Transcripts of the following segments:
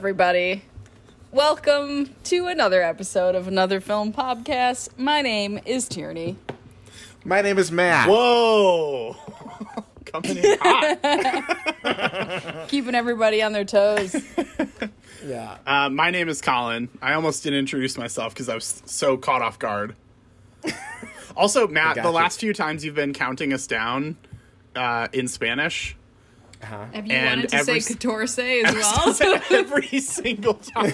Hello, everybody. Welcome to another episode of Another Film Podcast. My name is Tierney. My name is Matt. Whoa! Coming in hot. Keeping everybody on their toes. Yeah. Uh, my name is Colin. I almost didn't introduce myself because I was so caught off guard. Also, Matt, the you. last few times you've been counting us down uh, in Spanish, Uh-huh. Have you And wanted to every say s- Catorce as well? every single time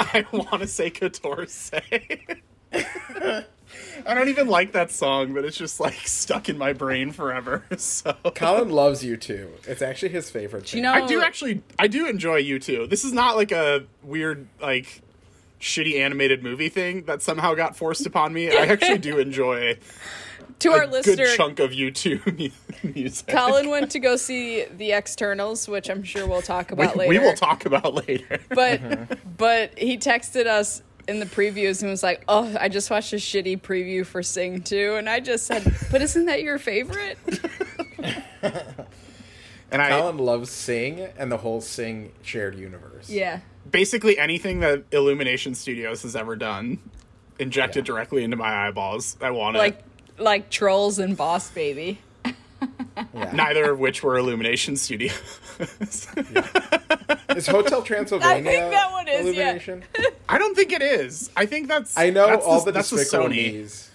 I want to say Catorce. I don't even like that song, but it's just like stuck in my brain forever. So Colin loves U2. It's actually his favorite. you know- I do actually, I do enjoy U2. This is not like a weird, like, shitty animated movie thing that somehow got forced upon me. I actually do enjoy to our a listener, good chunk of U2 music. Colin went to go see The Externals, which I'm sure we'll talk we, about later. we will talk about later. But uh-huh. but he texted us in the previews and was like, "Oh, I just watched a shitty preview for Sing 2." And I just said, "But isn't that your favorite?" and I Colin loves Sing and the whole Sing shared universe. Yeah. basically anything that Illumination Studios has ever done, injected Yeah. directly into my eyeballs. I want Like it. Like Trolls and Boss Baby. Yeah. Neither of which were Illumination Studios. Is Hotel Transylvania I think that one is, yeah. Illumination? I don't think it is. I think that's. I know that's all the that's Despicable Sony. Me's.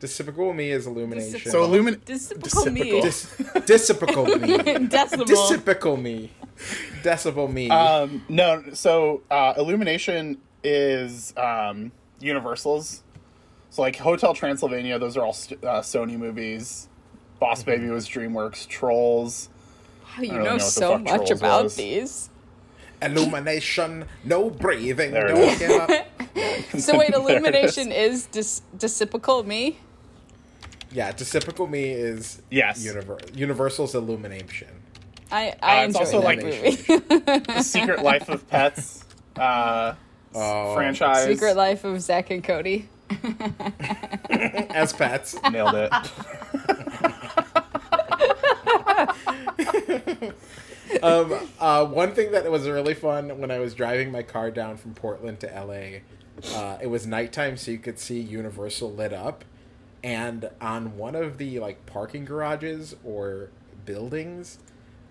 Despicable Me is Illumination. So Illumin. Despicable Me. Dis- Despicable Me. Despicable Me. Decibel Me. Um, no, so uh, Illumination is um, Universal's. So like Hotel Transylvania, those are all uh, Sony movies. Boss Mm-hmm. Baby was DreamWorks. Trolls. Wow, you I don't know know so much about was. these. Illumination. No breathing. There it Don't give up. So wait, Illumination is dis- Despicable Me? Yeah, Despicable Me is Yes. Univer- Universal's Illumination. I, I Uh, it's enjoy also that like- movie. The Secret Life of Pets uh, Oh. franchise. Secret Life of Zack and Cody. As pets. Nailed it. um, uh, one thing that was really fun when I was driving my car down from Portland to LA, uh, it was nighttime, so you could see Universal lit up, and on one of the like parking garages or buildings,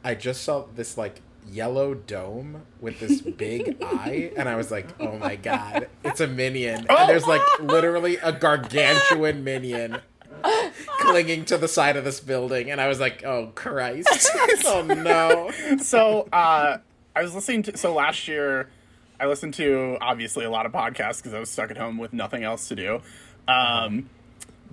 I just saw this like yellow dome with this big eye, and I was like, "Oh my god, it's a minion!" And there's like literally a gargantuan minion clinging to the side of this building, and I was like, "Oh Christ! oh no!" so uh, I was listening to so last year I listened to obviously a lot of podcasts because I was stuck at home with nothing else to do. Um,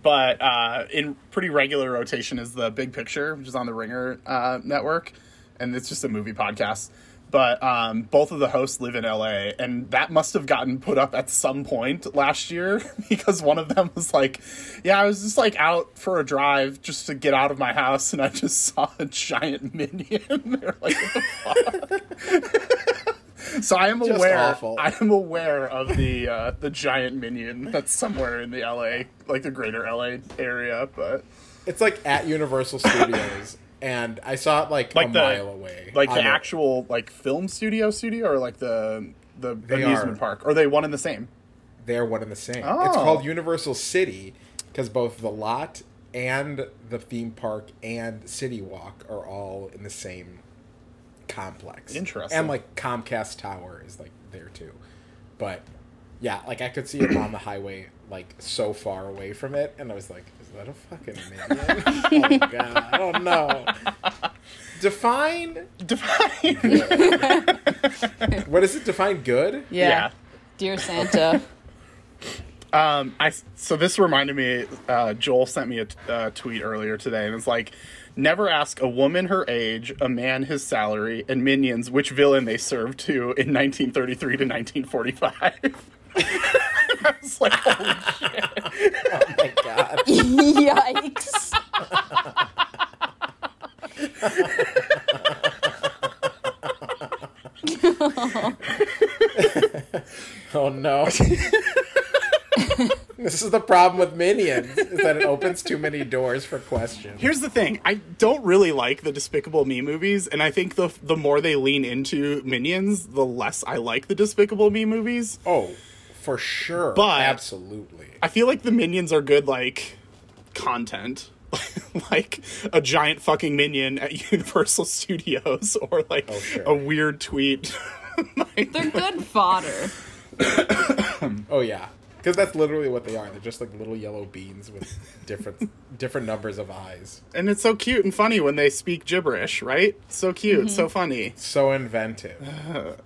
but uh, in pretty regular rotation is the Big Picture, which is on the Ringer uh, network, and it's just a movie podcast. But um, both of the hosts live in LA, and that must have gotten put up at some point last year because one of them was like, "Yeah, I was just like out for a drive just to get out of my house, and I just saw a giant minion." They're like, "What the fuck?" so I am Just aware. awful. I am aware of the uh, the giant minion that's somewhere in the LA, like the greater LA area, but It's like at Universal Studios, and I saw it like, like a the mile away. like the actual like film studio studio or like the the They amusement are. park. Or are they one and the same? They're one and the same. It's Oh. called Universal City because both the lot and the theme park and City Walk are all in the same complex. Interesting. And like Comcast Tower is like there too, but yeah, like I could see it on the highway like so far away from it, and I was like, "Is that a fucking minion?" oh god, I don't know. Define Define. what is it? Define good? Yeah. Dear Santa. Um, I so this reminded me. Uh, Joel sent me a t- uh, tweet earlier today, and it's like, never ask a woman her age, a man his salary, and minions which villain they served to in 1933 to 1945. I was like, holy shit. Oh my god. Yikes. Oh no. this is the problem with minions. is that it opens too many doors for questions. Here's the thing: I don't really like the Despicable Me movies, and I think the the more they lean into Minions, the less I like the Despicable Me movies. Oh, for sure. But- absolutely. I feel like the Minions are good, like content, like a giant fucking minion at Universal Studios, or like Oh, sure. a weird tweet. Like- They're good fodder. Oh yeah, because that's literally what they are. They're just like little yellow beans with different different numbers of eyes. and it's so cute and funny when they speak gibberish, right? So cute, so mm-hmm. funny. So inventive.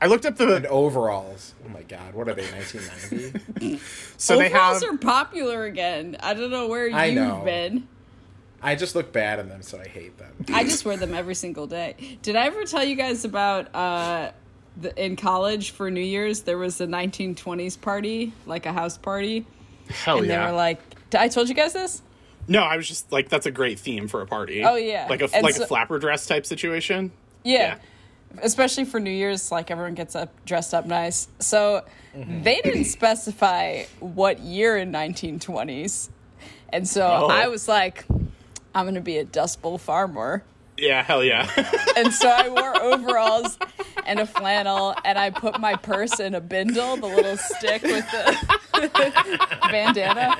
I looked up the And overalls. Oh my god, what are they? 1990. so they Overalls have are popular again. I don't know where I you've know. been. I just look bad in them, so I hate them. I just wear them every single day. Did I ever tell you guys about uh, the, in college for New Year's there was a 1920s party, like a house party, hell yeah. and yeah. they were like, I told you guys this. no, I was just like, that's a great theme for a party. Oh, yeah. like a And like so- a flapper dress type situation. Yeah. Yeah. Especially for New Year's, like everyone gets up dressed up nice. So they didn't specify what year in 1920s. And so Oh. I was like, I'm going to be a Dust Bowl farmer. Yeah, hell yeah. And so I wore overalls and a flannel, and I put my purse in a bindle, the little stick with the bandana.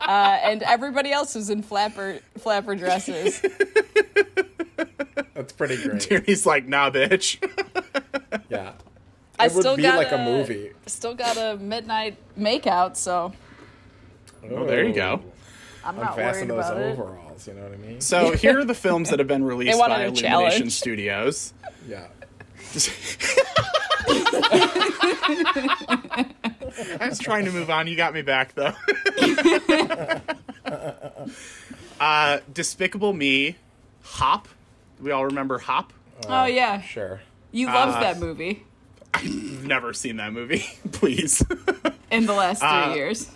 Uh, and everybody else was in flapper flapper dresses. That's pretty great. Tierney's like, nah, bitch. Yeah. I It would still be got like a movie. Still got a midnight makeout, so Oh, there you go. I'm not worried those about it. overalls. You know what I mean? So here are the films that have been released by a Illumination challenge. Studios. Yeah. I was trying to move on. You got me back though. uh, Despicable Me, Hop. We all remember Hop. Oh yeah, Sure. you loved Uh, that movie I've Never seen that movie. Please. in the last three uh, years.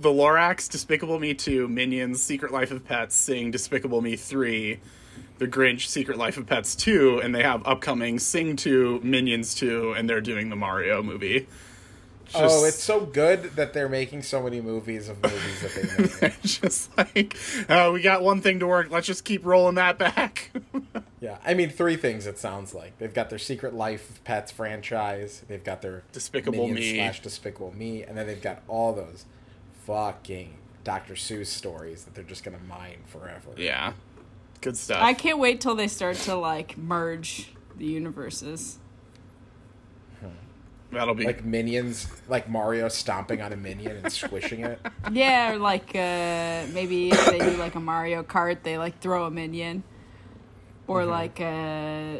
the Lorax, Despicable Me 2, Minions, Secret Life of Pets, Sing, Despicable Me 3, The Grinch, Secret Life of Pets 2, and they have upcoming Sing 2, Minions 2, and they're doing the Mario movie. Oh, it's so good that they're making so many movies of movies that they made. It's just like, oh, we got one thing to work. Let's just keep rolling that back. yeah, I mean three things. It sounds like they've got their Secret Life of Pets franchise. They've got their Despicable Minions Me. slash Despicable Me, and then they've got all those fucking Dr. Seuss stories that they're just gonna mine forever. yeah. Good stuff. I can't wait till they start to like merge the universes. That'll be. Like minions, like Mario stomping on a minion and squishing it. Yeah, or like uh, maybe if they do like a Mario Kart, they like throw a minion, or like uh,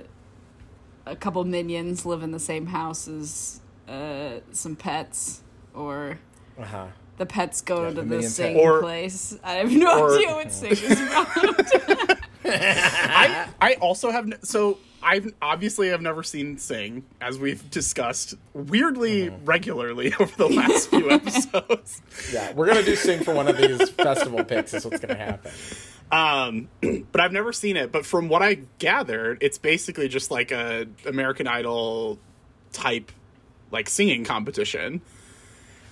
a couple minions live in the same house as uh, some pets, or Uh huh. the pets go Yeah, to the the same have- Or- place. I have no or- idea what Sing is about. I, I also have. n- So I've obviously I've never seen Sing, as we've discussed weirdly regularly over the last few episodes. Yeah, we're gonna do sing for one of these festival picks. Is what's gonna happen. Um, but I've never seen it. But from what I gathered, it's basically just like a American Idol type, like singing competition.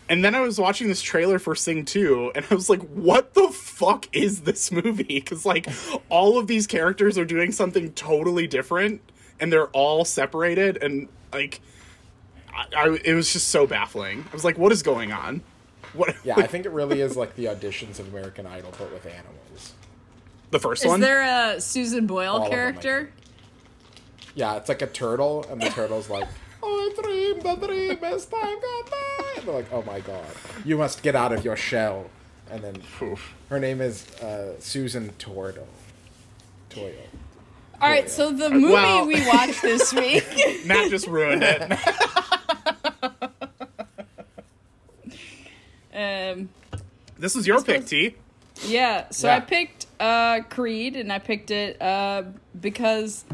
And then I was watching this trailer for Sing 2, and I was like, what the fuck is this movie? Because, like, all of these characters are doing something totally different, and they're all separated, and, like, I, I, it was just so baffling. I was like, what is going on? What? Yeah, I think it really is like the auditions of American Idol, but with animals. the first is one? Is there a Susan Boyle All of them, character? Yeah, it's like a turtle, and the turtle's like, "I dream the dream as time goes by." They're like, "Oh my god, you must get out of your shell." And then Oof. her name is uh, Susan Tordo. Toyo. All right, so the movie Well- we watched this week. Matt just ruined it. um, This was your pick, T. Yeah, so Yeah. I picked uh, Creed, and I picked it uh, because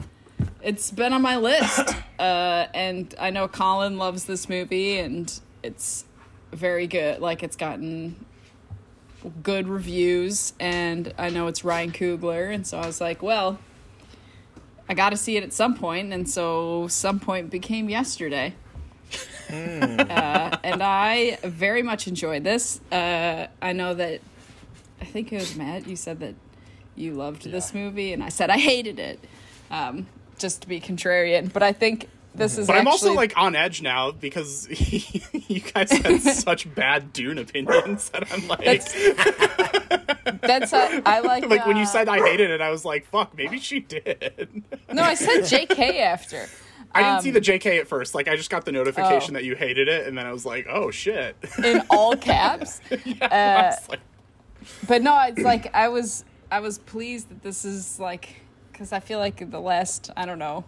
it's been on my list, uh, and I know Colin loves this movie, and it's very good. Like it's gotten good reviews, and I know it's Ryan Coogler, and so I was like, well, I got to see it at some point, and so some point became yesterday. uh, and I very much enjoyed this. Uh, I know that I think it was Matt. You said that you loved this movie, and I said I hated it, um, just to be contrarian. But I think this is. But I'm also like on edge now because you guys had such bad Dune opinions that I'm like, That's- that's uh, I like. like when you uh, said I hated it, I was like, fuck, maybe she did. no, I said J.K. after. I didn't see Um, the JK at first. Like I just got the notification Oh. that you hated it, and then I was like, oh shit. in all caps. I Uh, like, But no, it's like I was I was pleased that this is like because I feel like the last I don't know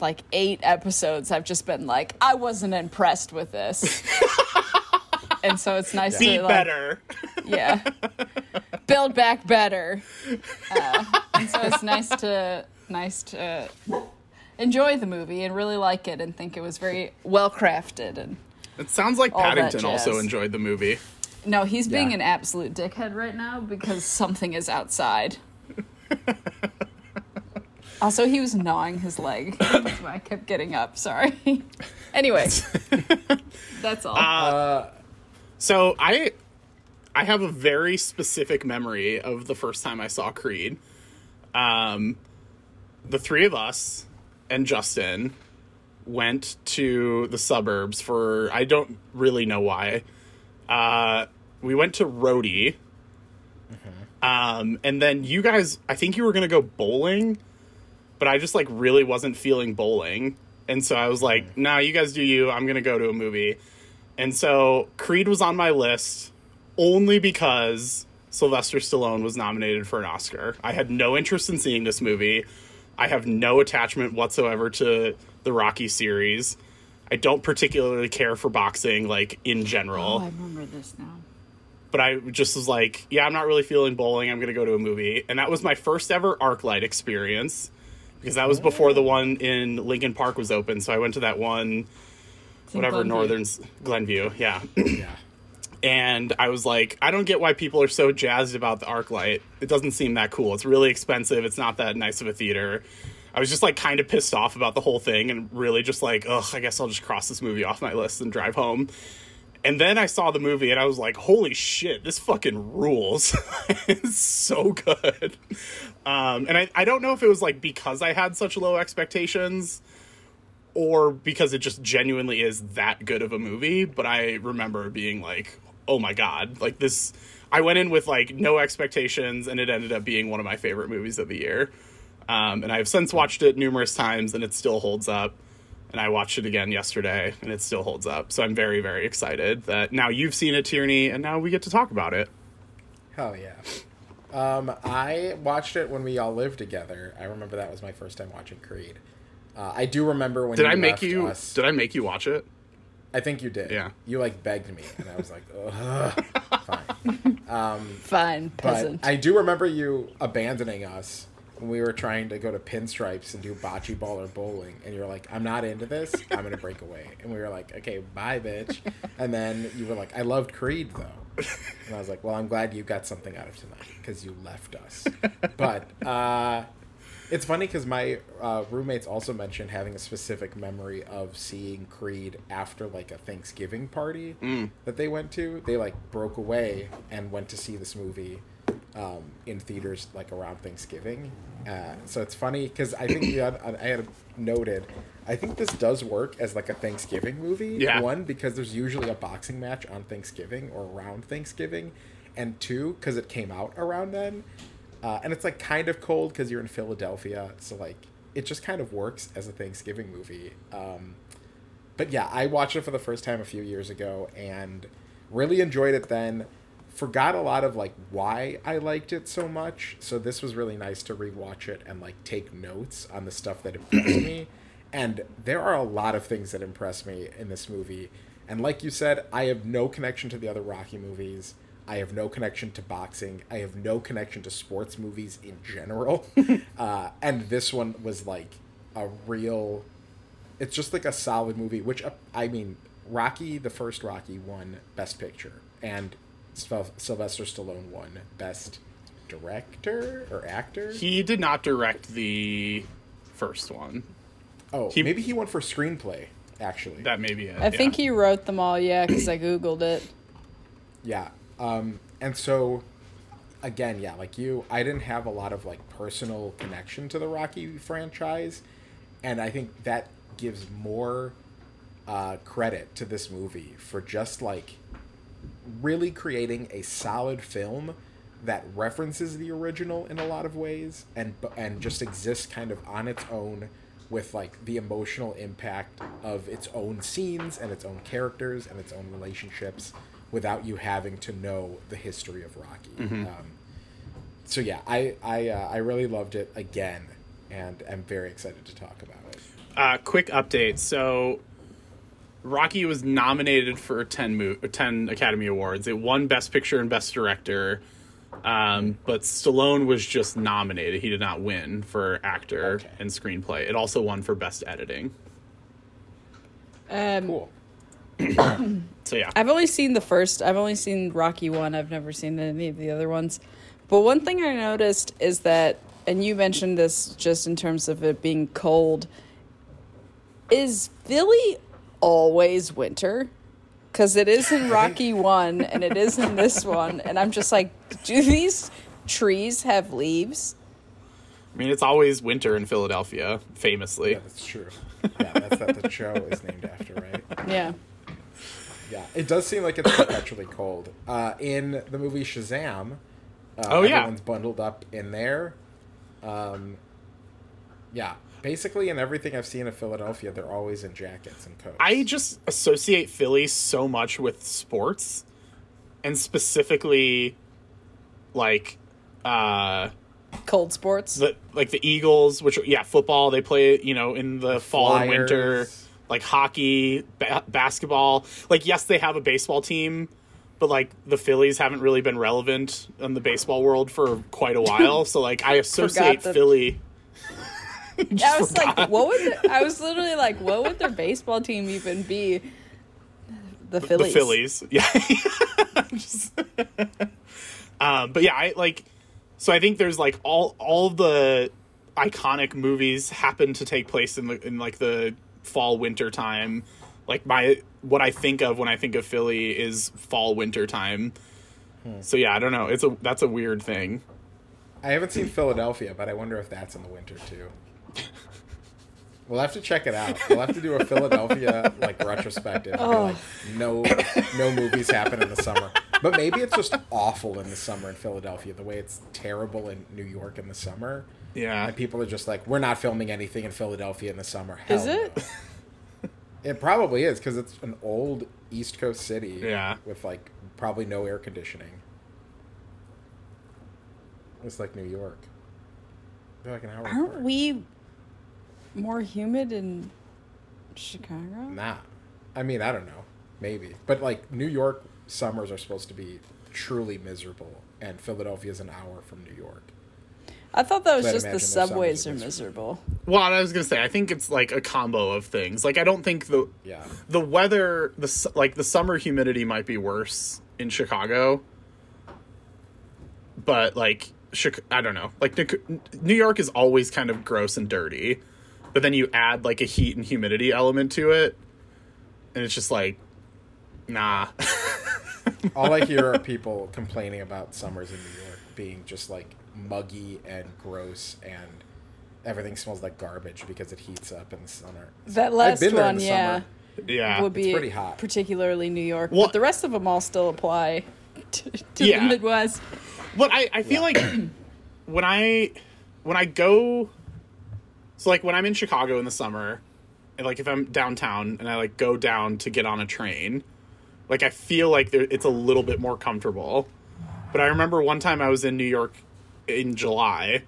like eight episodes I've just been like I wasn't impressed with this, and so it's nice be to like, better. yeah build back better, uh, and so it's nice to nice to enjoy the movie and really like it and think it was very well crafted and It sounds like Paddington also enjoyed the movie. No, he's being Yeah. an absolute dickhead right now because something is outside. also, he was gnawing his leg. That's why I kept getting up. Sorry. anyway, that's all. Uh, So I I have a very specific memory of the first time I saw Creed. Um the three of us and Justin went to the suburbs for I don't really know why. Uh we went to Rhodey. Um and then you guys I think you were going to go bowling, but I just like really wasn't feeling bowling. And so I was like, "Nah, you guys do you. I'm going to go to a movie." And so Creed was on my list only because Sylvester Stallone was nominated for an Oscar. I had no interest in seeing this movie. I have no attachment whatsoever to the Rocky series. I don't particularly care for boxing, like in general oh, I remember this now. But I just was like, yeah, I'm not really feeling bowling. I'm going to go to a movie. And that was my first ever ArcLight experience because that was before the one in Lincoln Park was open. So I went to that one, It's whatever. Northern Glenview. Yeah. yeah. and I was like, I don't get why people are so jazzed about the ArcLight. It doesn't seem that cool. It's really expensive. It's not that nice of a theater. I was just like kind of pissed off about the whole thing and really just like, ugh, I guess I'll just cross this movie off my list and drive home. And then I saw the movie and I was like, holy shit, this fucking rules. it's so good. Um, and I, I don't know if it was like because I had such low expectations or because it just genuinely is that good of a movie, but I remember being like, oh my god, like this. I went in with like no expectations and it ended up being one of my favorite movies of the year. Um, and I've since watched it numerous times and it still holds up. And I watched it again yesterday and it still holds up. So I'm very, very excited that now you've seen it, Tierney, and now we get to talk about it. Hell yeah. Um, I watched it when we all lived together. I remember that was my first time watching Creed. Uh, I do remember when Did you I make you? Us. Did I make you watch it? I think you did. Yeah. You like begged me, and I was like, Ugh, fine. Fine, But. I do remember you abandoning us when we were trying to go to pinstripes and do bocce ball or bowling, and you were like, "I'm not into this. I'm gonna break away." And we were like, "Okay, bye, bitch." And then you were like, "I loved Creed though," and I was like, "Well, I'm glad you got something out of tonight because you left us." But uh, it's funny because my uh, roommates also mentioned having a specific memory of seeing Creed after like a Thanksgiving party that they went to. They like broke away and went to see this movie um, in theaters like around Thanksgiving. Uh, so it's funny because I think you had, I had noted. I think this does work as like a Thanksgiving movie. Yeah. One because there's usually a boxing match on Thanksgiving or around Thanksgiving, and two because it came out around then. Uh, and it's like kind of cold because you're in Philadelphia, so like it just kind of works as a Thanksgiving movie. Um, but yeah, I watched it for the first time a few years ago and really enjoyed it then. Forgot a lot of like why I liked it so much. So this was really nice to rewatch it and like take notes on the stuff that impressed me. And there are a lot of things that impress me in this movie. And like you said, I have no connection to the other Rocky movies. I have no connection to boxing. I have no connection to sports movies in general. uh, and this one was like a real it's just like a solid movie which uh, i mean rocky the first rocky won best picture and sylvester stallone won best director or actor He did not direct the first one. oh he- maybe he won for screenplay actually That may be it. I think he wrote them all, yeah, because I googled it. yeah um and so again, yeah, like you, I didn't have a lot of like personal connection to the Rocky franchise, and I think that gives more uh, credit to this movie for just like really creating a solid film that references the original in a lot of ways and and just exists kind of on its own with like the emotional impact of its own scenes and its own characters and its own relationships without you having to know the history of Rocky. Mm-hmm. Um, so yeah, I I uh, I really loved it again, and I'm very excited to talk about it. Uh, quick update. So, Rocky was nominated for 10, mo- 10 Academy Awards. It won Best Picture and Best Director. Um, but Stallone was just nominated. He did not win for actor Okay. and screenplay. It also won for Best Editing. Um, Cool. So, yeah. I've only seen the first. I've only seen Rocky one. I've never seen any of the other ones. But one thing I noticed is that, and you mentioned this just in terms of it being cold. Is Philly always winter? Because it is in Rocky one and it is in this one, and I'm just like, do these trees have leaves? I mean, it's always winter in Philadelphia, famously. Yeah, that's true. Yeah, that's that the show is named after, right? Yeah. Yeah, it does seem like it's perpetually cold. Uh, in the movie Shazam, uh, Oh, yeah. everyone's bundled up in there. Um, yeah, basically in everything I've seen of Philadelphia, they're always in jackets and coats. I just associate Philly so much with sports, and specifically, like, uh, Cold sports. the like the Eagles, which yeah, football they play you know in the fall and winter, like hockey, ba- basketball. Like yes, they have a baseball team, but like the Phillies haven't really been relevant in the baseball world for quite a while. so like I associate that- Philly. I was like, what would the, I was literally like, what would their baseball team even be? The Phillies. The Phillies, yeah. Just- um, but yeah, I like. So I think there's like all all the iconic movies happen to take place in the in like the fall winter time. Like my what I think of when I think of Philly is fall winter time. So yeah, I don't know. It's a that's a weird thing. I haven't seen Philadelphia, but I wonder if that's in the winter too. We'll have to check it out. We'll have to do a Philadelphia like retrospective. Oh. Like, no, no movies happen in the summer, but maybe it's just awful in the summer in Philadelphia. The way it's terrible in New York in the summer, Yeah. and people are just like, "We're not filming anything in Philadelphia in the summer." Hell Is it? no. It probably is because it's an old East Coast city. Yeah. with like probably no air conditioning. It's like New York. They're like an hour. Aren't apart. we more humid in Chicago? Nah. I mean, I don't know. Maybe. But like New York summers are supposed to be truly miserable and Philadelphia is an hour from New York. I thought that was So just the subways are are miserable. Well, I was gonna say I think it's like a combo of things. Like I don't think the Yeah. the weather the like the summer humidity might be worse in Chicago, but like Chic- I don't know. Like New York is always kind of gross and dirty, but then you add like a heat and humidity element to it, and it's just like, nah. All I hear are people complaining about summers in New York being just like muggy and gross and everything smells like garbage because it heats up in the summer. That last been there in one, the yeah, summer. yeah, would be pretty hot. particularly New York. Well- but the rest of them all still apply to, to Yeah. the Midwest. But I, I feel like when I when I go so like when I'm in Chicago in the summer and like if I'm downtown and I like go down to get on a train, like I feel like there, it's a little bit more comfortable. But I remember one time I was in New York in July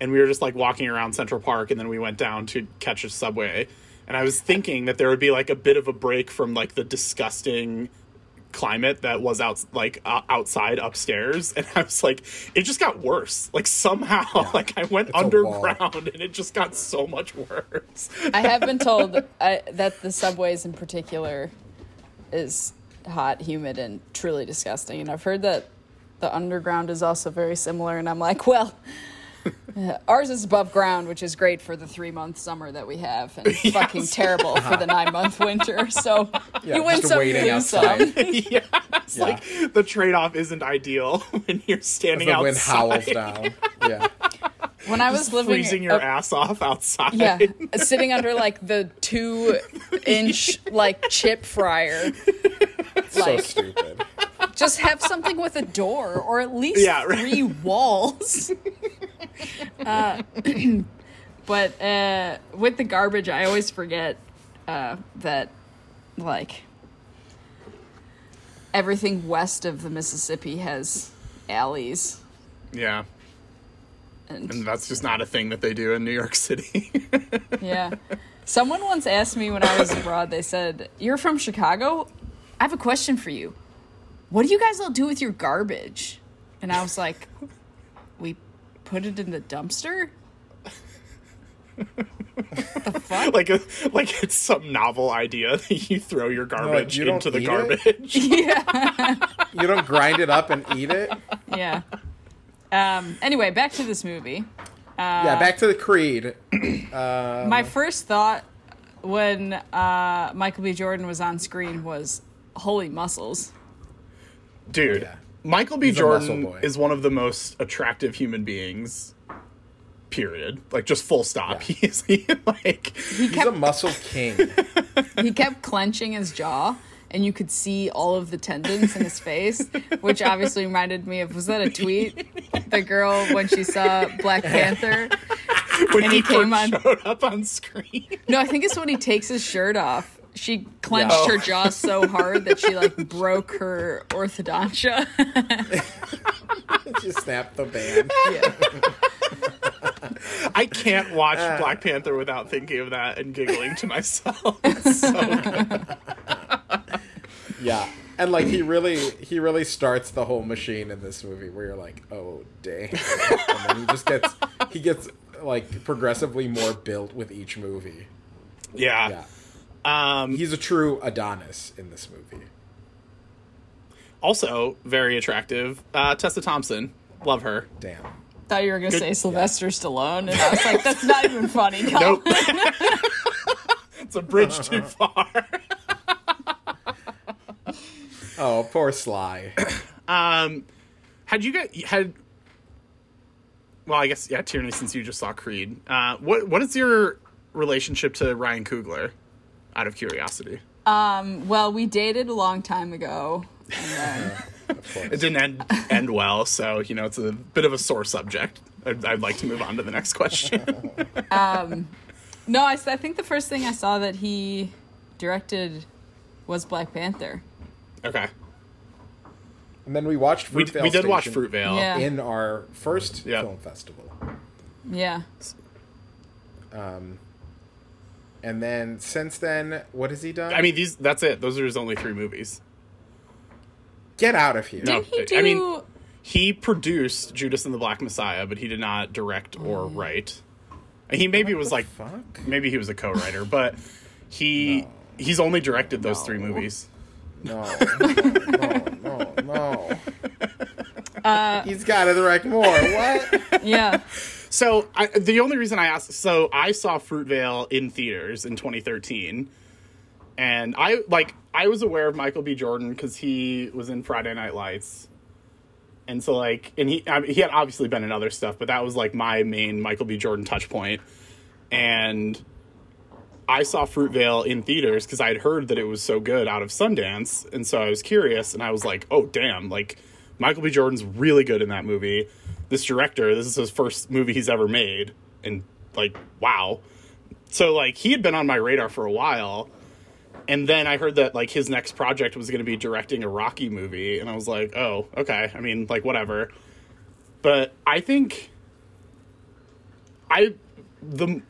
and we were just like walking around Central Park and then we went down to catch a subway and I was thinking that there would be like a bit of a break from like the disgusting climate that was out like uh, outside upstairs and i was like it just got worse like somehow like i went It's a wall. underground and it just got so much worse I have been told I, that the subways in particular is hot, humid, and truly disgusting. And I've heard that the underground is also very similar. And I'm like, well, ours is above ground, which is great for the three month summer that we have, and fucking terrible for the nine month winter. So Yeah, you win some, you waiting lose outside. some. yeah it's like the trade-off isn't ideal when you're standing the outside. wind howls down. Yeah. When I was living freezing your uh, ass off outside. Yeah, sitting under like the two inch like chip fryer. So stupid. Just have something with a door or at least Yeah, right. three walls. uh, but uh, with the garbage, I always forget uh, that like everything west of the Mississippi has alleys. yeah, And, and that's just not a thing that they do in New York City. yeah. Someone once asked me when I was abroad, they said, You're from Chicago? I have a question for you. What do you guys all do with your garbage? And I was like, We put it in the dumpster? the fuck? like a, like it's some novel idea that you throw your garbage you into the garbage. yeah. You don't grind it up and eat it. Yeah. Um, anyway, back to this movie. yeah. Back to the Creed. My first thought when uh, Michael B. Jordan was on screen was, Holy muscles. Dude, Yeah. Michael B. He's Jordan is one of the most attractive human beings. Period. Like just full stop. Yeah. He's he, like He He's a muscle king. he kept clenching his jaw and you could see all of the tendons in his face which obviously reminded me of was that a tweet the girl when she saw black panther when And he, he came on- showed up on screen. no i think it's when he takes his shirt off she clenched Yeah. her jaw oh. so hard that she like broke her orthodontia she snapped the band. yeah. I can't watch uh. Black Panther without thinking of that and giggling to myself. It's so good. Yeah. And like he really he really starts the whole machine in this movie where you're like, oh dang. and then he just gets he gets like progressively more built with each movie. Yeah. Yeah. Um, He's a true Adonis in this movie. also very attractive. Uh, Tessa Thompson. Love her. Damn. thought you were gonna Good- say sylvester stallone and i was like that's not even funny Colin. Nope. it's a bridge too far. Oh, poor Sly. Um, had you guys had? Well, I guess yeah, Tierney. Since you just saw Creed, uh, what what is your relationship to Ryan Coogler? Out of curiosity, um, well we dated a long time ago and then it didn't end end well, so you know it's a bit of a sore subject. I'd, I'd like to move on to the next question. Um, no, I think the first thing I saw that he directed was Black Panther. okay, And then we watched Fruitvale we did watch Fruitvale. Yeah. in our first Yeah. film festival. Yeah. Um, And then since then, what has he done? I mean, these that's it. Those are his only three movies. get out of here. No. Didn't he I mean- He produced Judas and the Black Messiah, but he did not direct or write. He maybe was like Fuck. maybe he was a co-writer, but he he's only directed those three movies. No, no, no, no, no. Uh, He's got to direct more. What? yeah. So I, the only reason I asked, so I saw Fruitvale in theaters in 2013, and I like I was aware of Michael B. Jordan because he was in Friday Night Lights, and so like, and he I mean, he had obviously been in other stuff, but that was like my main Michael B. Jordan touch point, and I saw Fruitvale in theaters because I had heard that it was so good out of Sundance, and so I was curious, and I was like, oh damn, like Michael B. Jordan's really good in that movie. This director, this is his first movie he's ever made, and like, wow. So like he had been on my radar for a while, and then I heard that like his next project was going to be directing a Rocky movie, and I was like, oh, okay. I mean, like whatever. But I think I the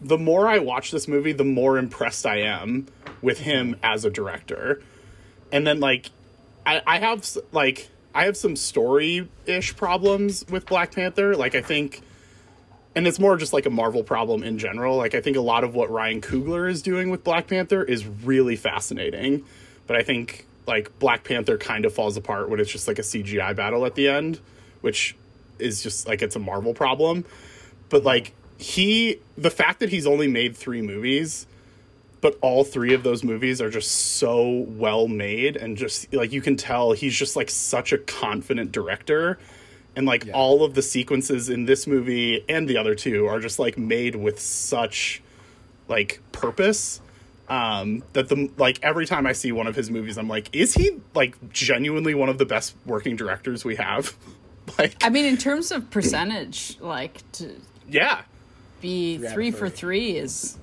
the more I watch this movie, the more impressed I am with him as a director. And then like I I have like I have some story-ish problems with Black Panther. Like I think and it's more just like a Marvel problem in general. Like I think a lot of what Ryan Coogler is doing with Black Panther is really fascinating. But I think like Black Panther kind of falls apart when it's just like a CGI battle at the end, which is just like it's a Marvel problem. But like he the fact that he's only made 3 movies but all three of those movies are just so well made and just like you can tell he's just like such a confident director and like Yeah. all of the sequences in this movie and the other two are just like made with such like purpose um that the like every time i see one of his movies i'm like is he like genuinely one of the best working directors we have like I mean, in terms of percentage, like to yeah be Three three for three. three is,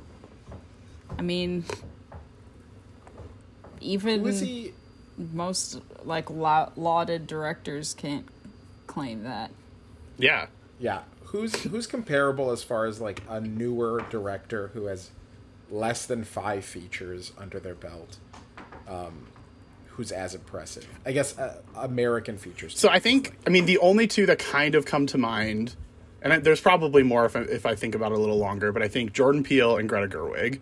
I mean, even Was he? most like lau- lauded directors can't claim that. yeah Yeah. Who's who's comparable as far as like a newer director who has less than five features under their belt? Um, who's as impressive? I guess uh, American features. So I think, I mean, the only two that kind of come to mind, and I, there's probably more if I, if I think about it a little longer, but I think Jordan Peele and Greta Gerwig.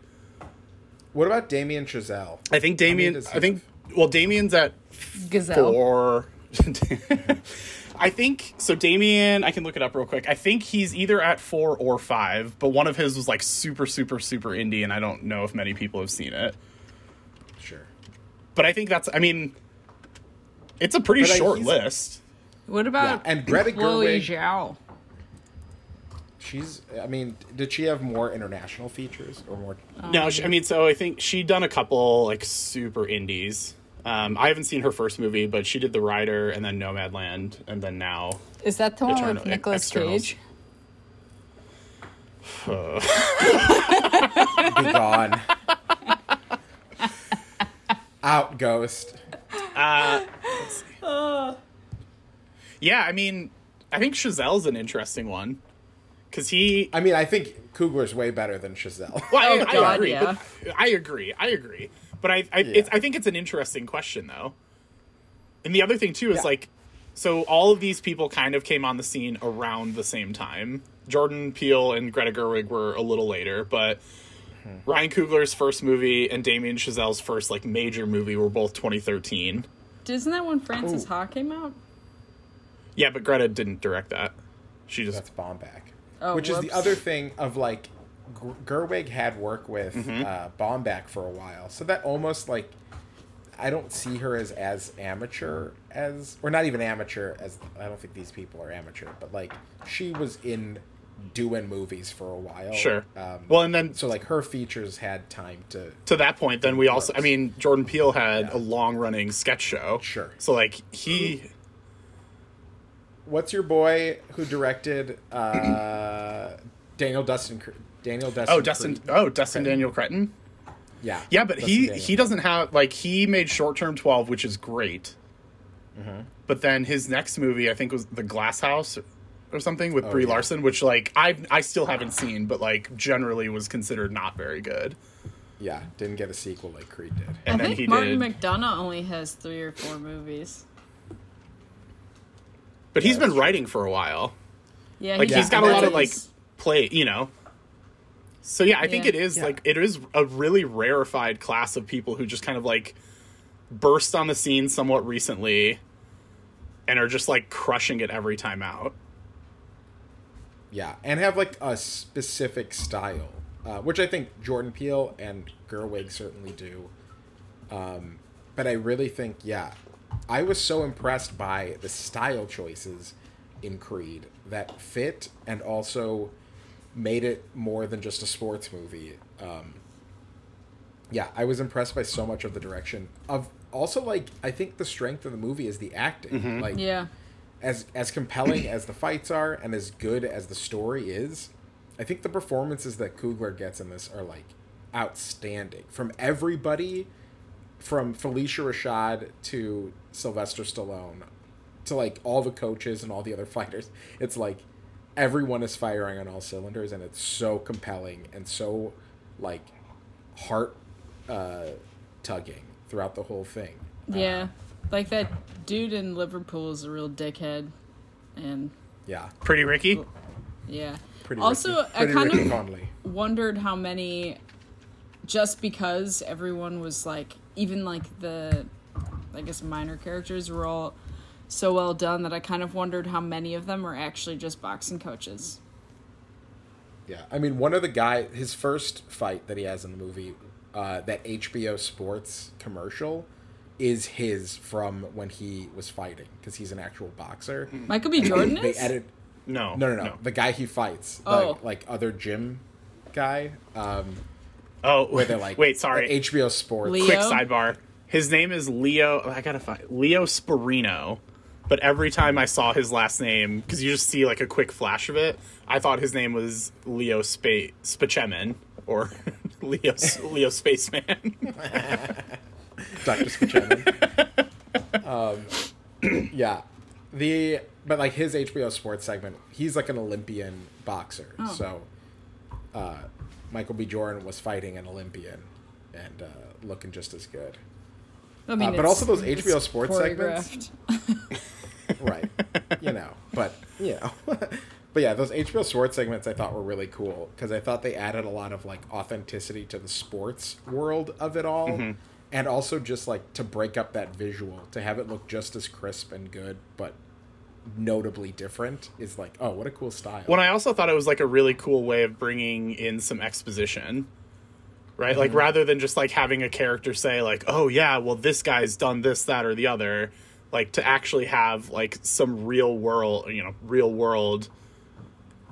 What about Damien Chazelle? I think Damien. I think well, Damien's at Gazelle. four. I think so. Damien, I can look it up real quick. I think he's either at four or five, but one of his was like super, super, super indie, and I don't know if many people have seen it. Sure. But I think that's. I mean, it's a pretty But, short he's- list. What about Yeah, and Greta Chloe Gerwig- Zhao? She's. I mean, did she have more international features or more? No, she, I mean, so I think she'd done a couple like super indies. Um, I haven't seen her first movie, but she did The Rider and then Nomadland, and then now. Is that the one Eternal- with Nicolas Externals. Cage? Be gone. Out, ghost. Yeah, I mean, I think Chazelle's an interesting one because he. I mean, I think Coogler's way better than Chazelle. Well, I, Oh, I God, agree. yeah. I agree. I agree. But I, I, Yeah. it's, I think it's an interesting question though. And the other thing too is Yeah. like, so all of these people kind of came on the scene around the same time. Jordan Peele and Greta Gerwig were a little later, but Hmm. Ryan Coogler's first movie and Damien Chazelle's first like major movie were both 2013. Isn't that when Frances Ooh. Ha came out? Yeah, but Greta didn't direct that. She just That's Baumbach. Oh, Which is the other thing of like, Gerwig had work with Mm-hmm. uh, Baumbach for a while, so that almost like, I don't see her as as amateur as, or not even amateur as. I don't think these people are amateur, but like she was in doing movies for a while. sure. Um, well, and then so like her features had time to. to that point, then we also, I mean, Jordan Peele had Yeah. a long running sketch show. Sure. So like he, What's your boy who directed uh, Daniel Dustin? Daniel Dustin. oh Dustin, Creed? oh Dustin Cretton. Daniel Cretton. Yeah. Yeah, but Dustin he Daniel. he doesn't have like he made short term twelve, which is great. Mm-hmm. But then his next movie, I think, was The Glass House or something with Oh, Brie yeah. Larson, which like I I still haven't seen, but like generally was considered not very good. Yeah, didn't get a sequel like Creed did. And I then think he Martin did, McDonagh only has three or four movies. But he's been that's writing for a while. Yeah, Like Yeah, he's got a lot of like play, you know. So yeah, I think it is Yeah. like it is a really rarefied class of people who just kind of like burst on the scene somewhat recently and are just like crushing it every time out. Yeah, and have like a specific style, uh, which I think Jordan Peele and Gerwig certainly do. Um, but I really think, yeah, I was so impressed by the style choices in Creed that fit and also made it more than just a sports movie. Um, yeah, I was impressed by so much of the direction of also like I think the strength of the movie is the acting. Like yeah. as as compelling as the fights are and as good as the story is, I think the performances that Coogler gets in this are like outstanding from everybody from Phylicia Rashad to Sylvester Stallone to like all the coaches and all the other fighters. It's like everyone is firing on all cylinders and it's so compelling and so like heart uh tugging throughout the whole thing. Yeah. Like that dude in Liverpool is a real dickhead. And Yeah. Pretty Ricky. yeah. Pretty also, Ricky, I pretty kind Ricky of Conley. wondered how many just because everyone was like even like the I guess minor characters were all so well done that I kind of wondered how many of them were actually just boxing coaches. Yeah, I mean, one of the guy, his first fight that he has in the movie, uh, that HBO Sports commercial is his from when he was fighting because he's an actual boxer. Michael B. Jordan They is? edit No, no, no, no, the guy he fights, the, Oh. like other gym guy. Um, Oh, where they're like, wait, sorry. at HBO Sports. Leo? Quick sidebar. His name is Leo. I gotta find Leo Sporino. But every time I saw his last name, because you just see like a quick flash of it, I thought his name was Leo Spa- Spaceman or Leo Leo Spaceman. Dr. Spaceman. um, yeah, the but like his HBO Sports segment, he's like an Olympian boxer. Oh. So, uh, Michael B. Jordan was fighting an Olympian and uh, looking just as good. I mean, Uh, but also those HBO Sports segments. right you know but you know but yeah those hbo sports segments i thought were really cool because i thought they added a lot of like authenticity to the sports world of it all and also just like to break up that visual to have it look just as crisp and good but notably different is like oh what a cool style When I also thought it was like a really cool way of bringing in some exposition. Right? Like mm-hmm. rather than just like having a character say like, "Oh yeah, well this guy's done this that or the other." Like to actually have like some real world, you know, real world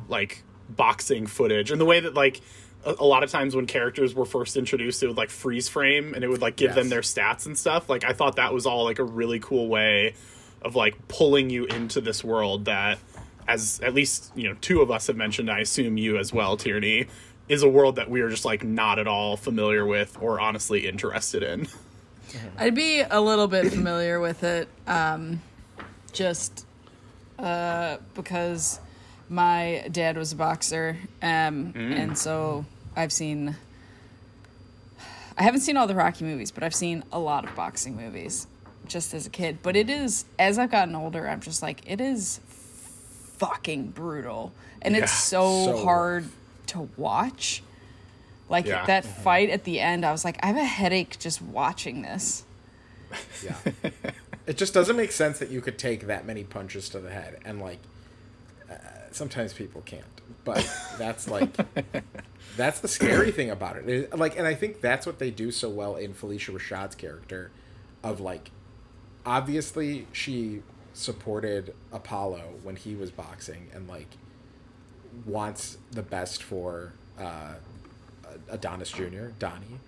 like boxing footage. And the way that like a, a lot of times when characters were first introduced it would like freeze frame and it would like give them their stats and stuff. Like I thought that was all like a really cool way of like pulling you into this world that as at least you know two of us have mentioned i assume you as well tierney is a world that we are just like not at all familiar with or honestly interested in I'd be a little bit familiar with it, um, just uh, because my dad was a boxer, um, and so I've seen. I haven't seen all the Rocky movies, but I've seen a lot of boxing movies just as a kid. But it is, as I've gotten older, I'm just like, it is fucking brutal. And it's so, so hard to watch. Like Yeah. that fight at the end, I was like, I have a headache just watching this. yeah it just doesn't make sense that you could take that many punches to the head and like uh, sometimes people can't but that's like that's the scary thing about it. It- like and i think that's what they do so well in Phylicia Rashad's character of like obviously she supported apollo when he was boxing and like wants the best for uh adonis jr donnie.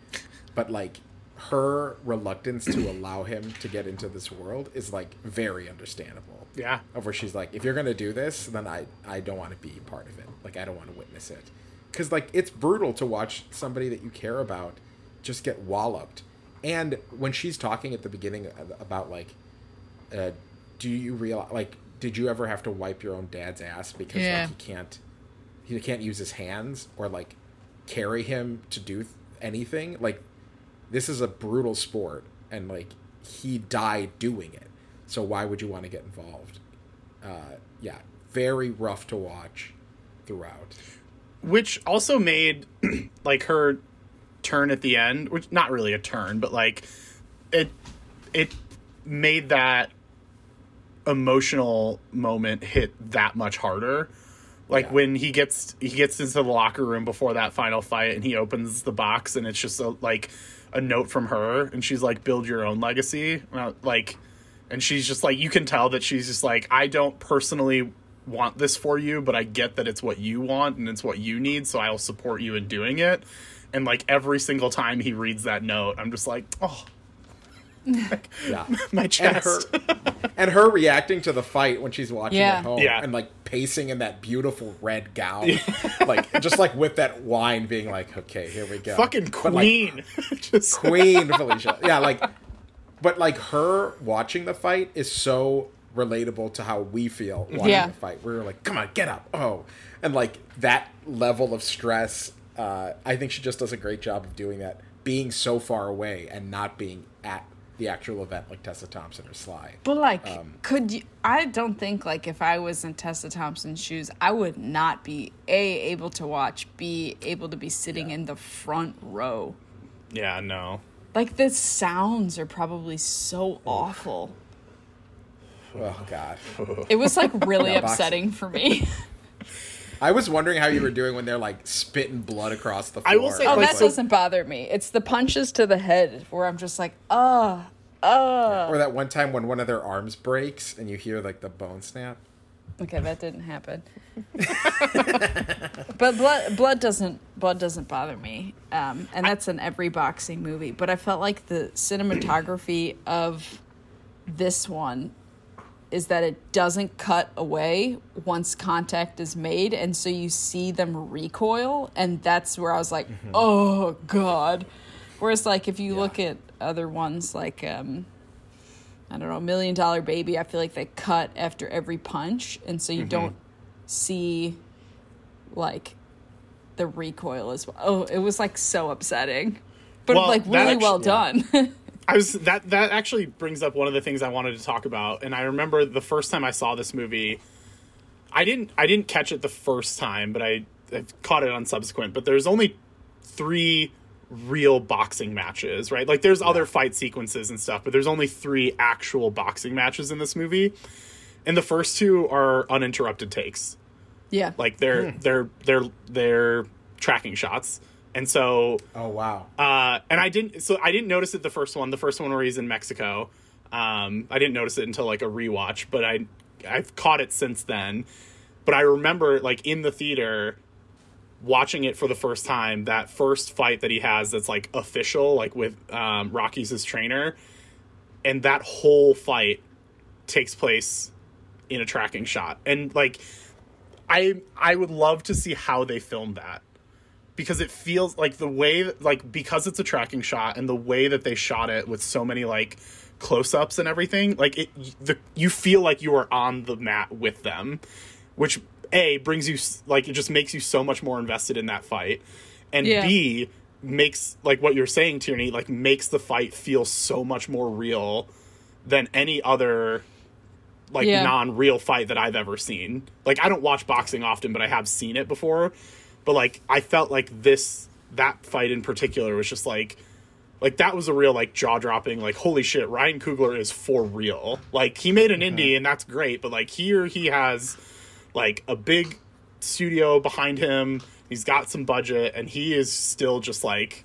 But like her reluctance to allow him to get into this world is like very understandable. Yeah. Of where she's like if you're gonna do this then i i don't want to be part of it. Like i don't want to witness it. Because like it's brutal to watch somebody that you care about just get walloped and when she's talking at the beginning about like uh do you realize like did you ever have to wipe your own dad's ass because Yeah. like he can't he can't use his hands or like carry him to do th- anything? Like this is a brutal sport and like he died doing it. So why would you want to get involved? Uh yeah very rough to watch throughout. Which also made like her turn at the end which not really a turn but like it it made that emotional moment hit that much harder. Like Yeah. when he gets he gets into the locker room before that final fight and he opens the box and it's just a, like a note from her and she's like build your own legacy. I- like and she's just like you can tell that she's just like i don't personally want this for you but i get that it's what you want and it's what you need so i'll support you in doing it and like every single time he reads that note i'm just like oh. Yeah. My and chest. her and her reacting to the fight when she's watching Yeah. at home Yeah. and like pacing in that beautiful red gown. Like just like with that wine being like okay here we go. Fucking But, like, queen. Just queen Phylicia. Yeah like but like her watching the fight is so relatable to how we feel watching Yeah. the fight. We're like come on get up. Oh. And like that level of stress uh, i think she just does a great job of doing that being so far away and not being at the actual event like tessa thompson or sly But like, Um, could you? I don't think like if I was in Tessa Thompson's shoes, I would not be a able to watch, b able to be sitting in the front row. yeah no Like the sounds are probably so awful. oh god It was like really upsetting for me. I was wondering how you were doing when they're like spitting blood across the floor. I will say, Oh, Like, that so- doesn't bother me. It's the punches to the head where I'm just like, uh, uh. or that one time when one of their arms breaks and you hear like the bone snap. Okay, that didn't happen. but blood, blood doesn't, blood doesn't bother me, um, and that's in every boxing movie. But I felt like the cinematography of this one is that it doesn't cut away once contact is made, and so you see them recoil, and that's where I was like, oh god. Whereas, like, if you look at other ones, like um, I don't know, Million Dollar Baby, I feel like they cut after every punch, and so you don't see like the recoil as well. Oh, it was like so upsetting, but Well, like really actu- well done. I was that that actually brings up one of the things I wanted to talk about, and I remember the first time I saw this movie, I didn't I didn't catch it the first time, but I, I caught it on subsequent. But there's only three real boxing matches, right? Like there's other fight sequences and stuff, but there's only three actual boxing matches in this movie, and the first two are uninterrupted takes. yeah, Like they're hmm. they're they're they're tracking shots, and so Oh wow. uh, and I didn't. So I didn't notice it the first one. The first one where he's in Mexico. Um, I didn't notice it until like a rewatch, but I I've caught it since then. But I remember like in the theater watching it for the first time. That first fight that he has that's like official, like with um, Rocky's his trainer, and that whole fight takes place in a tracking shot, and like I I would love to see how they filmed that because it feels like the way like because it's a tracking shot and the way that they shot it with so many like close-ups and everything like it the you feel like you are on the mat with them which a brings you like it just makes you so much more invested in that fight and Yeah. b makes like what you're saying Tierney like makes the fight feel so much more real than any other like Yeah. non-real fight that I've ever seen. Like I don't watch boxing often, but I have seen it before. But like I felt like this that fight in particular was just like like that was a real like jaw-dropping like holy shit, Ryan Coogler is for real. Like he made an indie and that's great, but like here he has like a big studio behind him. He's got some budget and he is still just like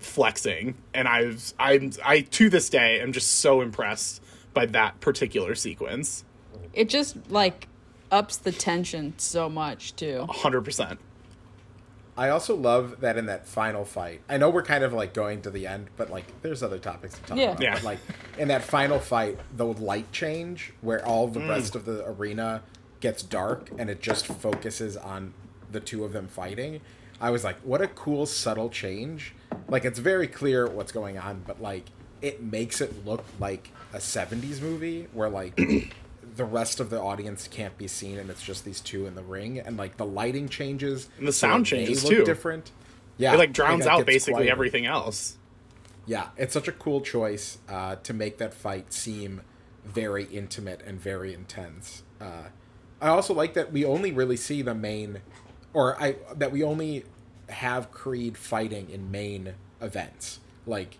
flexing and I've I'm I to this day am just so impressed by that particular sequence. it just like ups the tension so much too. 100%. I also love that in that final fight. I know we're kind of like going to the end, but like there's other topics to talk Yeah. about. Yeah. But, like in that final fight, the light change where all Mm. the rest of the arena gets dark and it just focuses on the two of them fighting. I was like, what a cool subtle change. Like it's very clear what's going on, but like it makes it look like a 70s movie where like the rest of the audience can't be seen and it's just these two in the ring and like the lighting changes And the sound they changes, look too. different yeah It like drowns out basically quieter. everything else. yeah it's such a cool choice uh, to make that fight seem very intimate and very intense uh, i also like that we only really see the main or i that we only have creed fighting in main events like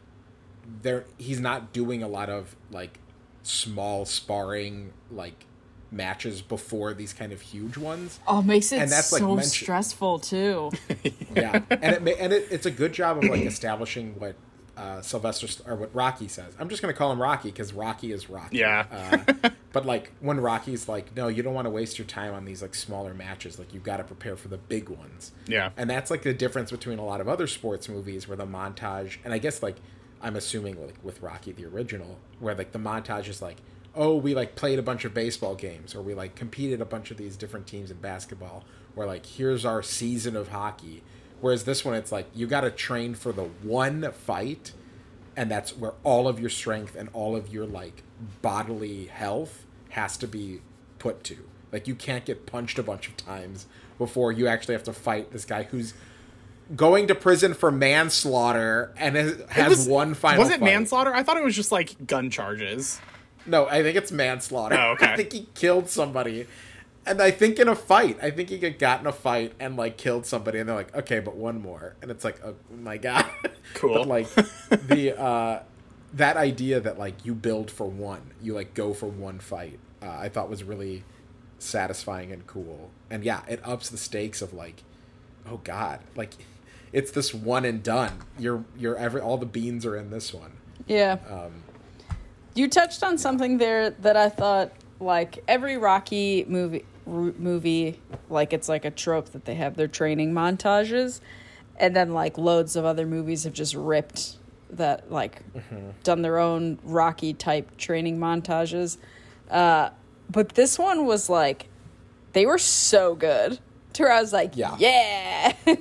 there he's not doing a lot of like small sparring like matches before these kind of huge ones Oh, it makes it And that's, like, so mention- stressful too. yeah, and it and it, it's a good job of like establishing what uh, Sylvester or what Rocky says. I'm just gonna call him Rocky because Rocky is Rocky. Yeah. Uh, but like when Rocky's like, no, you don't want to waste your time on these like smaller matches. Like you've got to prepare for the big ones. Yeah. And that's like the difference between a lot of other sports movies where the montage, and I guess like I'm assuming like with Rocky the original, where like the montage is like, oh, we like played a bunch of baseball games, or we like competed a bunch of these different teams in basketball, or like here's our season of hockey. Whereas this one, it's like you got to train for the one fight, and that's where all of your strength and all of your like bodily health has to be put to. Like you can't get punched a bunch of times before you actually have to fight this guy who's going to prison for manslaughter and has, It has was- one final. Was it fight. manslaughter? I thought it was just like gun charges. No, I think it's manslaughter. Oh, okay. I think he killed somebody. And I think in a fight, I think he got got in a fight and like killed somebody, and they're like, okay, but one more, and it's like, oh my god, Cool. but like the uh, that idea that like you build for one, you like go for one fight, uh, I thought was really satisfying and cool. And yeah, it ups the stakes of like, oh god, like it's this one and done. You're you're every all the beans are in this one. Yeah. Um, You touched on something there that I thought like every Rocky movie r- movie like it's like a trope that they have their training montages and then like loads of other movies have just ripped that like done their own Rocky type training montages. Uh but this one was like they were so good. To where I was like, Yeah. yeah.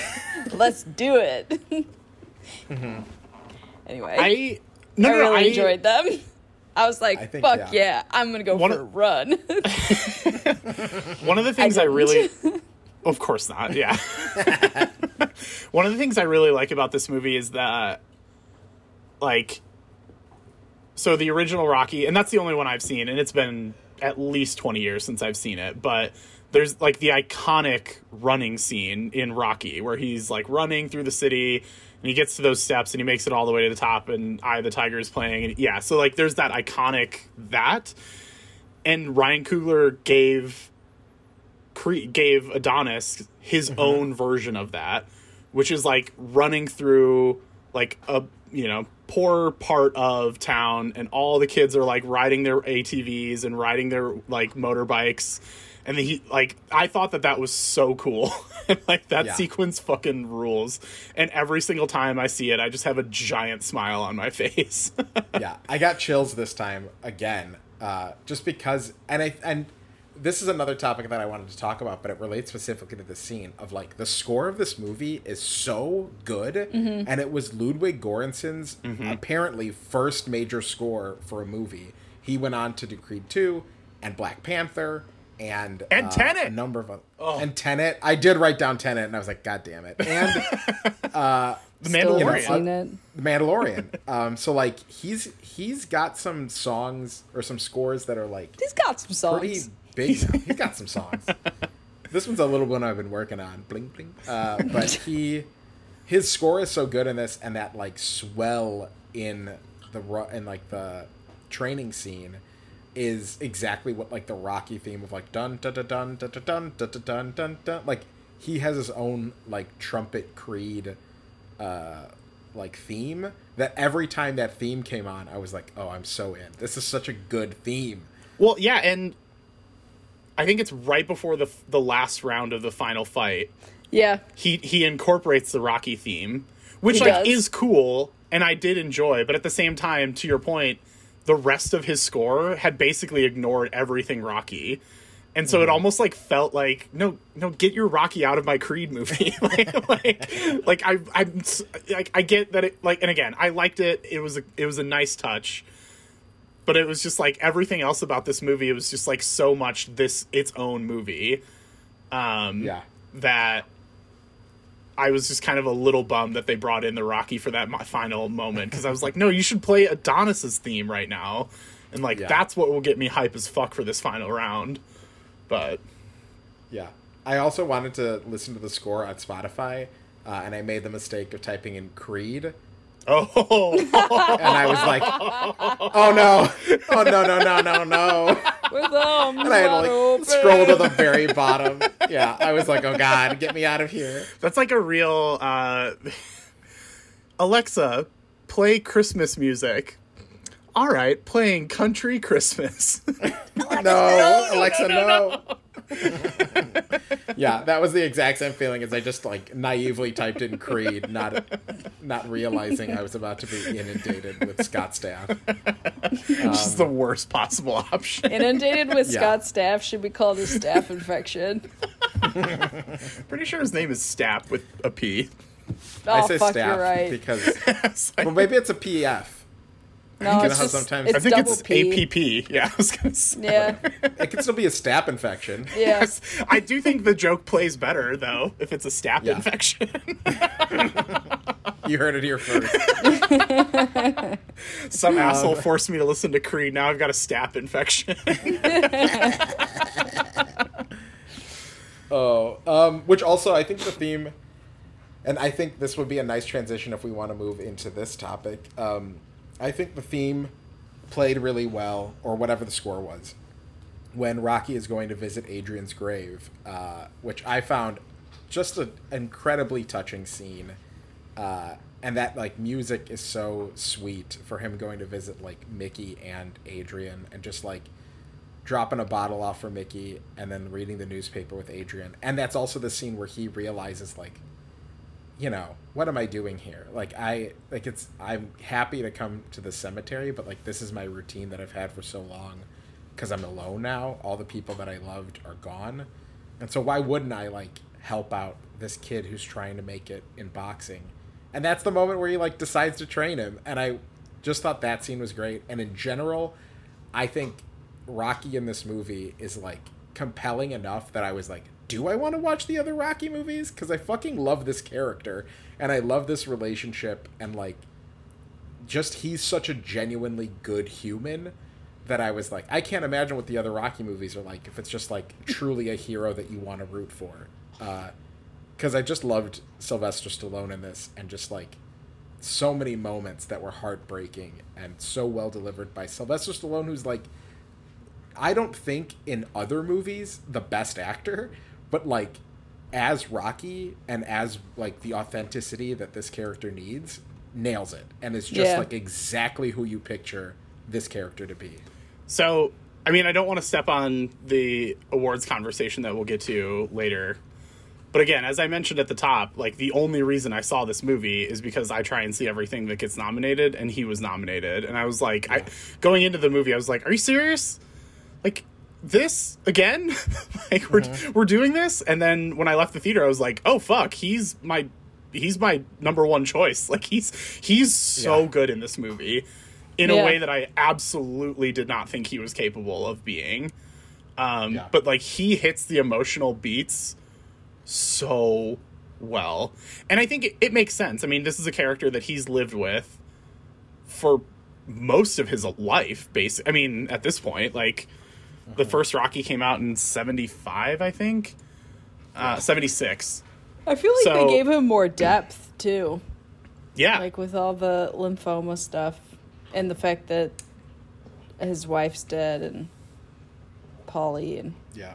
Let's do it. Mm-hmm. Anyway. I no, I no, really I enjoyed them. I was like, I think, fuck yeah. yeah. I'm gonna go One for of- a run. One of the things I, didn't. really, of course not. Yeah. One of the things I really like about this movie is that, like, so the original Rocky, and that's the only one I've seen, and it's been at least twenty years since I've seen it, but. There's like the iconic running scene in Rocky where he's like running through the city and he gets to those steps and he makes it all the way to the top and Eye of the Tiger is playing and yeah, so like there's that iconic that. And Ryan Coogler gave cre- gave Adonis his mm-hmm. own version of that, which is like running through like a you know poor part of town, and all the kids are like riding their ATVs and riding their like motorbikes, and he like I thought that that was so cool, like that Yeah. sequence fucking rules, and every single time I see it, I just have a giant smile on my face. yeah, I got chills this time again, uh, just because, and I and this is another topic that I wanted to talk about, but it relates specifically to the scene of like the score of this movie is so good, and it was Ludwig Göransson's apparently first major score for a movie. He went on to do Creed two and Black Panther. And, And uh, Tenet. a number of oth- and Tenet. I did write down Tenet, and I was like, "God damn it!" And the Still haven't Mandalorian. seen it. The Mandalorian. um, so like he's he's got some songs or some scores that are like He's got some songs. pretty big. now. He's got some songs. this one's a little one I've been working on. Bling bling. Uh, but he his score is so good in this, and that like swell in the ru- in like the training scene is exactly what like the Rocky theme of like dun da, da, dun dun dun dun dun dun dun dun dun dun like he has his own like trumpet creed uh like theme that every time that theme came on I was like oh I'm so in this is such a good theme Well, yeah, and I think it's right before the the last round of the final fight. Yeah. He he incorporates the Rocky theme, which He like does. is cool, and I did enjoy. But at the same time, to your point, the rest of his score had basically ignored everything Rocky. And so it almost like felt like no, no, get your Rocky out of my Creed movie. like, like, like I, I'm, like, I get that it, like, and again, I liked it. It was a, it was a nice touch but it was just like everything else about this movie it was just like so much this its own movie um yeah that i was just kind of a little bummed that they brought in the rocky for that final moment because i was like no you should play adonis's theme right now. And like Yeah. that's what will get me hype as fuck for this final round. But yeah. I also wanted to listen to the score on Spotify uh, and I made the mistake of typing in Creed oh. And I was like oh no. Oh no no no no no. With arms and I had to like open. scroll to the very bottom. Yeah I was like oh god get me out of here. That's like a real uh alexa play christmas music. All right playing country christmas. No, Alexa, no. yeah, that was the exact same feeling as I just like naively typed in Creed, not not realizing I was about to be inundated with Scott Staff. Which is the um, worst possible option. Inundated with Yeah. Scott Staff should be called a staph infection. Pretty sure his name is Stapp with a P. Oh, I say fuck, staff you're right. because It's well, maybe it's a PF. No, You know it's how just, sometimes- it's I think it's P. APP. Yeah, I was gonna say. Yeah, It could still be a staph infection. yeah. Yes. I do think the joke plays better though if it's a staph Yeah. infection. You heard it here first. Some asshole forced me to listen to Creed. Now I've got a staph infection. Oh, um, which also I think the theme, and I think this would be a nice transition if we want to move into this topic. Um, I think the theme played really well, or whatever the score was. when Rocky is going to visit Adrian's grave, uh, which I found just an incredibly touching scene. Uh, and that like music is so sweet for him going to visit like Mickey and Adrian and just like dropping a bottle off for Mickey and then reading the newspaper with Adrian. And that's also the scene where he realizes like you know, what am I doing here? Like I like it's I'm happy to come to the cemetery, but like this is my routine that I've had for so long cuz I'm alone now. All the people that I loved are gone. And so why wouldn't I like help out this kid who's trying to make it in boxing? And that's the moment where he like decides to train him and I just thought that scene was great and in general I think Rocky in this movie is like compelling enough that I was like, do I want to watch the other Rocky movies? Because I fucking love this character and I love this relationship and like, just he's such a genuinely good human that I was like, I can't imagine what the other Rocky movies are like if it's just like truly a hero that you want to root for. Because uh, I just loved Sylvester Stallone in this and just like so many moments that were heartbreaking and so well delivered by Sylvester Stallone, who's like I don't think in other movies the best actor, but like as Rocky and as like the authenticity that this character needs, nails it and it's just Yeah. like exactly who you picture this character to be. So, I mean, I don't want to step on the awards conversation that we'll get to later. But again, as I mentioned at the top, like the only reason I saw this movie is because I try and see everything that gets nominated, and he was nominated. And I was like, I going into the movie, I was like, "Are you serious? Like this again? like we're we're doing this?" And then when I left the theater, I was like, "Oh fuck, he's my he's my number one choice. Like he's he's so Yeah. good in this movie." In Yeah. a way that I absolutely did not think he was capable of being. Um, Yeah. But like he hits the emotional beats so well. And I think it, it makes sense. I mean, this is a character that he's lived with for most of his life, basic. I mean, at this point, like the first Rocky came out in 75, I think. Uh, 76. I feel like So- they gave him more depth too, Yeah. like with all the lymphoma stuff and the fact that his wife's dead and Paulie and Yeah.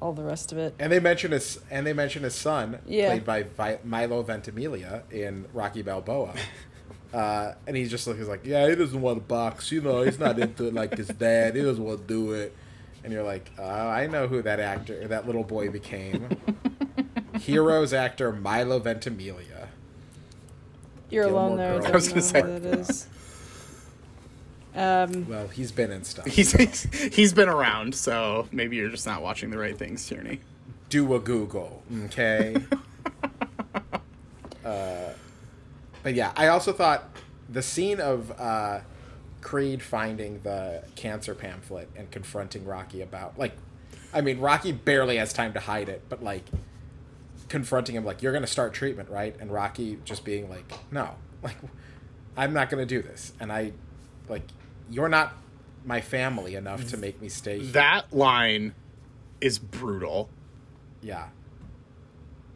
all the rest of it. And they mention his and they mention his son, Yeah. played by Vi- Milo Ventimiglia in Rocky Balboa. Uh, and he just looks like, yeah, he doesn't want to box. You know, he's not into it like his dad. He doesn't want to do it. And you're like, oh, I know who that actor, that little boy became. Heroes actor Milo Ventimiglia. You're Gilmore alone there. Girls. I I was gonna say- that is. Um, Well, he's been in stuff. He's, he's been around, so maybe you're just not watching the right things, Tierney. do a Google, okay? uh, but yeah, I also thought the scene of uh, Creed finding the cancer pamphlet and confronting Rocky about, like, I mean, Rocky barely has time to hide it, but like, confronting him, like, you're going to start treatment, right? And Rocky just being like, no, like, I'm not going to do this. And I, like, you're not my family enough to make me stay here. That line is brutal. yeah.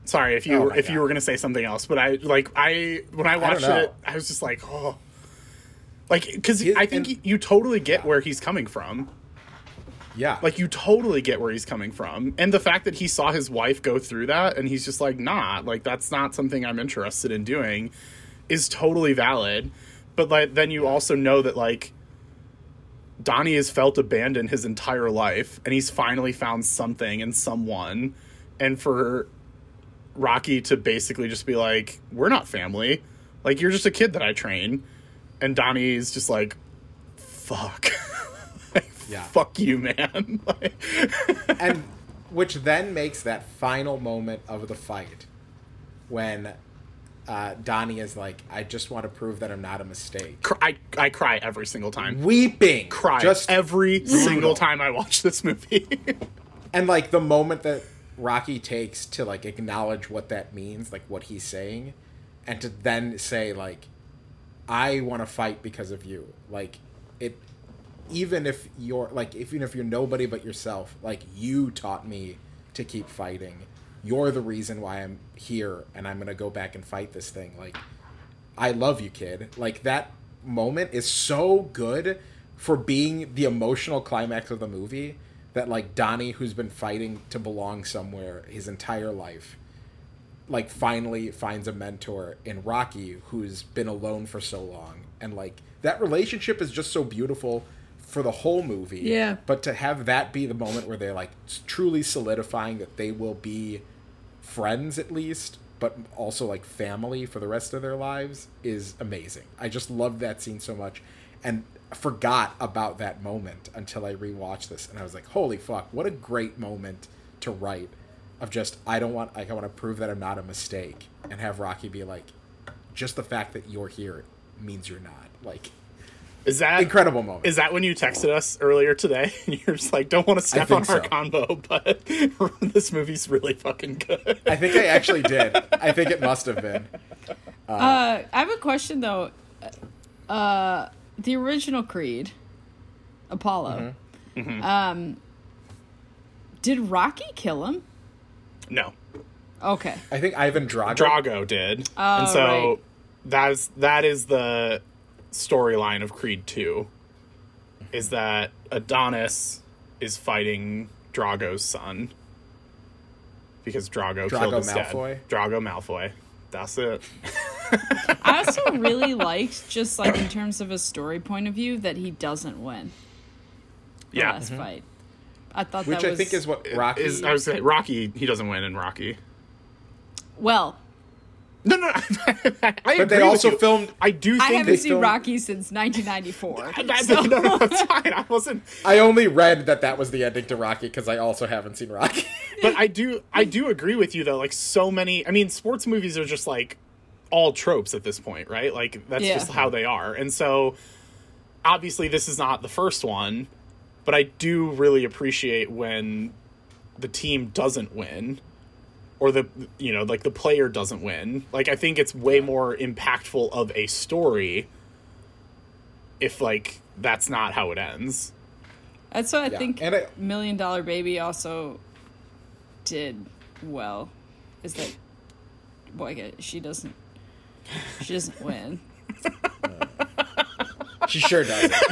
Sorry if you Oh if you were gonna say something else, but I like I when I watched know. it, I was just like, oh, like because I think and- you totally get Yeah. where he's coming from. Yeah. Like you totally get where he's coming from, and the fact that he saw his wife go through that, and he's just like, nah, like that's not something I'm interested in doing, is totally valid. But like then you also know that like Donnie has felt abandoned his entire life, and he's finally found something and someone, and for Rocky to basically just be like, "We're not family. Like you're just a kid that I train," and Donnie's just like, "Fuck." Like, Yeah. Fuck you, man. Like- and which then makes that final moment of the fight when uh, Donnie is like, "I just want to prove that I'm not a mistake." I, I cry every single time. Weeping, Cry just every single time I watch this movie. and like the moment that Rocky takes to like acknowledge what that means, like what he's saying, and to then say like, "I want to fight because of you." Like it, even if you're like, even if you're nobody but yourself, like you taught me to keep fighting. You're the reason why I'm here, and I'm gonna go back and fight this thing. Like, I love you, kid. Like that moment is so good for being the emotional climax of the movie that like Donnie, who's been fighting to belong somewhere his entire life, like finally finds a mentor in Rocky, who's been alone for so long, and like that relationship is just so beautiful for the whole movie. Yeah. But to have that be the moment where they're like truly solidifying that they will be friends at least, but also like family for the rest of their lives is amazing. I just love that scene so much and forgot about that moment until I rewatched this and I was like, "Holy fuck, what a great moment to write of just I don't want like I want to prove that I'm not a mistake and have Rocky be like just the fact that you're here means you're not." Like Is that incredible moment. Is that when you texted us earlier today? And you're just like, don't want to step on think our so. combo, but this movie's really fucking good. I think I actually did. I think it must have been. Uh, I have a question though. Uh, the original Creed, Apollo. Mm-hmm. Um, did Rocky kill him? no, Okay. I think Ivan Drago. Drago did, Oh, and so right. that is that is the storyline of Creed Two. Is that Adonis is fighting Drago's son because Drago, Drago killed his Malfoy? dad. Drago Malfoy. That's it. I also really liked, just like in terms of a story point of view, that he doesn't win the Yeah, last mm-hmm. fight. I thought which that I think is what Rocky is I was saying Rocky. He doesn't win in Rocky. well. No, no, I But they with also you. filmed. I do I haven't they seen filmed- Rocky since 1994. That, so- no, no, it's fine. I wasn't, I only read that that was the ending to Rocky because I also haven't seen Rocky. But I do, I do agree with you though. Like so many, I mean, sports movies are just like all tropes at this point, right? Like that's Yeah. just how they are. And so, obviously, this is not the first one, but I do really appreciate when the team doesn't win. Or the you know like the player doesn't win. Like I think it's way more impactful of a story if like that's not how it ends. That's what I Yeah, think and I- Million Dollar Baby also did well. Is that boy? She doesn't. She doesn't win. she sure does.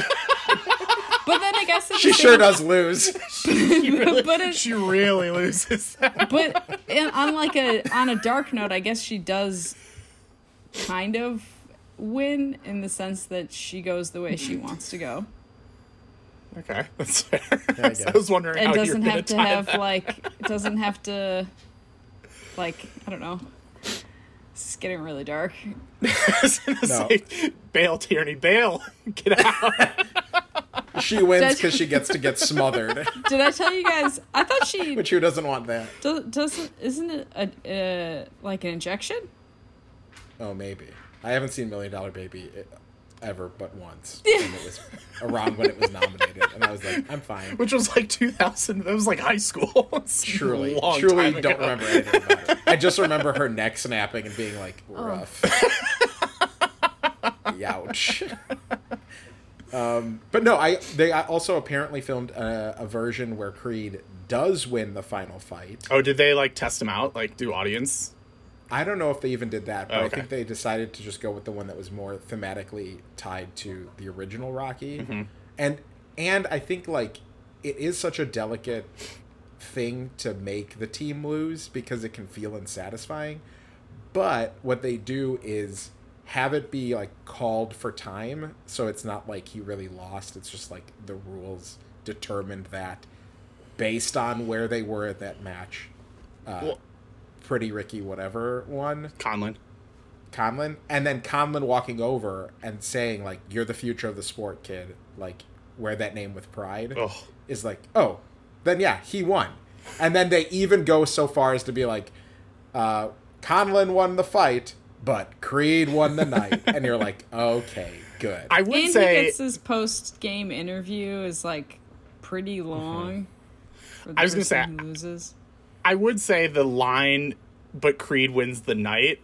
But then I guess at She sure same- does lose. But it, She really loses but in, on like a on a dark note, I guess she does kind of win in the sense that she goes the way she wants to go, Okay, that's fair. I guess. I was wondering and how doesn't were have to have that. like it doesn't have to like I don't know. It's getting really dark. No. like, bail, Tierney, bail, get out. She wins because she gets to get smothered. Did I tell you guys? I thought she But who doesn't want that? does, doesn't. Isn't it a uh, like an injection? Oh, maybe. I haven't seen Million Dollar Baby eh, ever but once. And it was around when it was nominated. And I was like, I'm fine. Which was like 2000. That was like high school. Truly, truly don't ago. remember anything about it. I just remember her neck snapping and being like, rough. Youch. Um, but no, I they also apparently filmed a, a version where Creed does win the final fight. Oh, did they like test him out? Like do audience? I don't know if they even did that, but Oh, I think they decided to just go with the one that was more thematically tied to the original Rocky. Mm-hmm. And and I think like it is such a delicate thing to make the team lose because it can feel unsatisfying. But what they do is have it be like called for time, so it's not like he really lost. It's just like the rules determined that based on where they were at that match. Uh, Well- Pretty Ricky, whatever one, Conlan. Conlan, and then Conlan walking over and saying like, "You're the future of the sport, kid." Like, wear that name with pride. Oh, Is like, oh, then yeah, he won. And then they even go so far as to be like, uh, Conlan won the fight, but Creed won the night. and you're like, okay, good. I would and say gets his post game interview is like pretty long. Mm-hmm. I was gonna say- who loses. I would say the line, but Creed wins the night,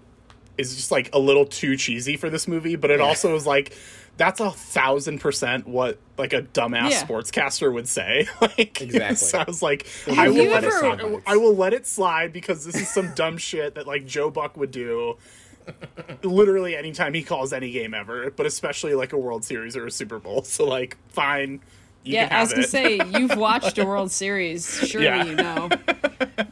is just like a little too cheesy for this movie. But it also is like that's a thousand percent what like a dumbass Yeah. sportscaster would say. like Exactly. so I was like, Have I will let ever- it. I will let it slide because this is some dumb shit that like Joe Buck would do. Literally anytime he calls any game ever, but especially like a World Series or a Super Bowl. So like, fine, You yeah, can I was gonna it. say you've watched a World Series, surely Yeah. you know.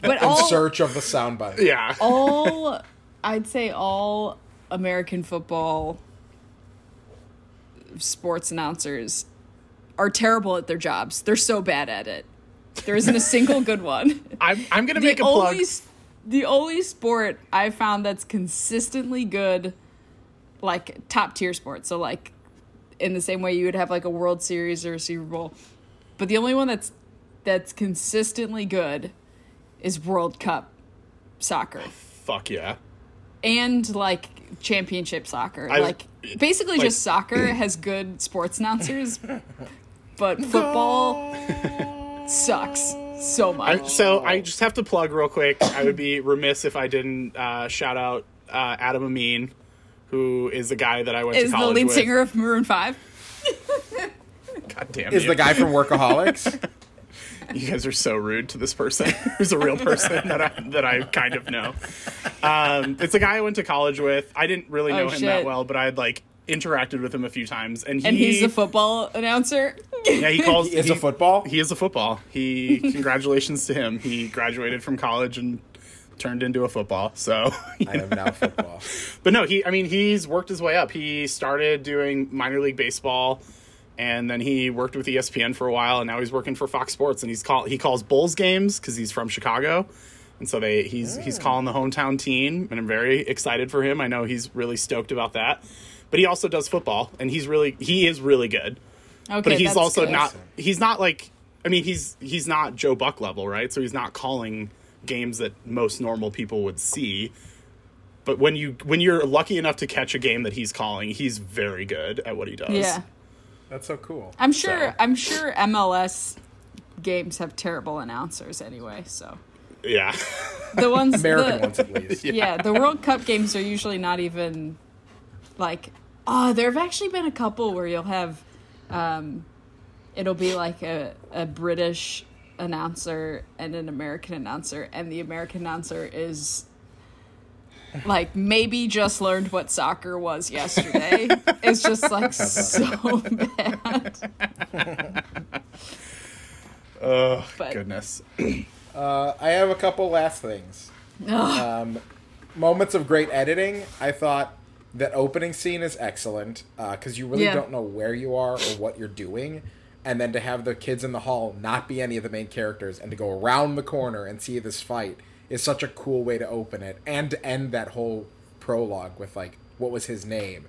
But In all, search of the soundbite. yeah. all, I'd say all American football sports announcers are terrible at their jobs. They're so bad at it. There isn't a single good one. I'm I'm gonna the make a plug. only s- the only sport I found that's consistently good, like top tier sport. So like, in the same way you would have like a World Series or a Super Bowl, but the only one that's that's consistently good is World Cup soccer Fuck yeah. and like championship soccer. I- like basically like- just soccer has good sports announcers, but football sucks so much. I, so I just have to plug real quick. I would be remiss if I didn't uh, shout out uh, Adam Amin, who is the guy that I went is to college with? He's the lead with. singer of Maroon Five. God damn Is you. the guy from Workaholics? You guys are so rude to this person, who's a real person that I that I kind of know. Um, it's a guy I went to college with. I didn't really know Oh, him that well, but I had like interacted with him a few times, and he And he's a football announcer. yeah he calls He is a football? He is a football. He congratulations to him. He graduated from college and turned into a football. So I am now football. But no, he I mean he's worked his way up. He started doing minor league baseball and then he worked with ESPN for a while and now he's working for Fox Sports and he's call he calls Bulls games cuz he's from Chicago. And so they he's he's ah. calling the hometown team and I'm very excited for him. I know he's really stoked about that. But he also does football and he's really he is really good. Okay, But he's that's also good. not he's not like I mean he's he's not Joe Buck level, right? So he's not calling games that most normal people would see. But when you when you're lucky enough to catch a game that he's calling, he's very good at what he does. Yeah, That's so cool. I'm sure. So- I'm sure MLS games have terrible announcers anyway. So Yeah. the ones American the- ones at least. yeah. the World Cup games are usually not even like oh there have actually been a couple where you'll have um it'll be like a, a British announcer and an American announcer and the American announcer is like maybe just learned what soccer was yesterday. it's just like so bad. oh But- goodness. Uh, I have a couple last things. Um, moments of great editing. I thought that opening scene is excellent because you really Yeah. don't know where you are or what you're doing. And then to have the kids in the hall not be any of the main characters and to go around the corner and see this fight is such a cool way to open it and to end that whole prologue with like, what was his name?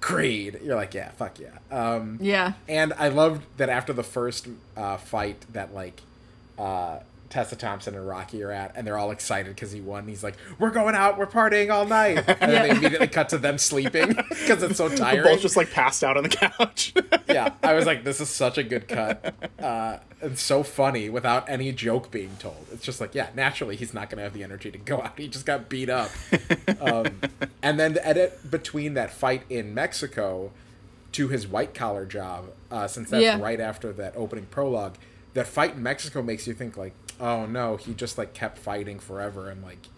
Creed. You're like, yeah, fuck yeah. Um, Yeah. and I loved that after the first uh, fight that like uh, Tessa Thompson and Rocky are at, and they're all excited because he won. He's like, "We're going out, we're partying all night," and then they immediately cut to them sleeping because it's so They're tiring. both just like passed out on the couch. yeah, I was like, "This is such a good cut." Uh, and so funny without any joke being told. It's just like, yeah, naturally he's not going to have the energy to go out. He just got beat up. Um, and then the edit between that fight in Mexico to his white collar job, uh, since that's Yeah. right after that opening prologue. That fight in Mexico makes you think like, oh no, he just like kept fighting forever and like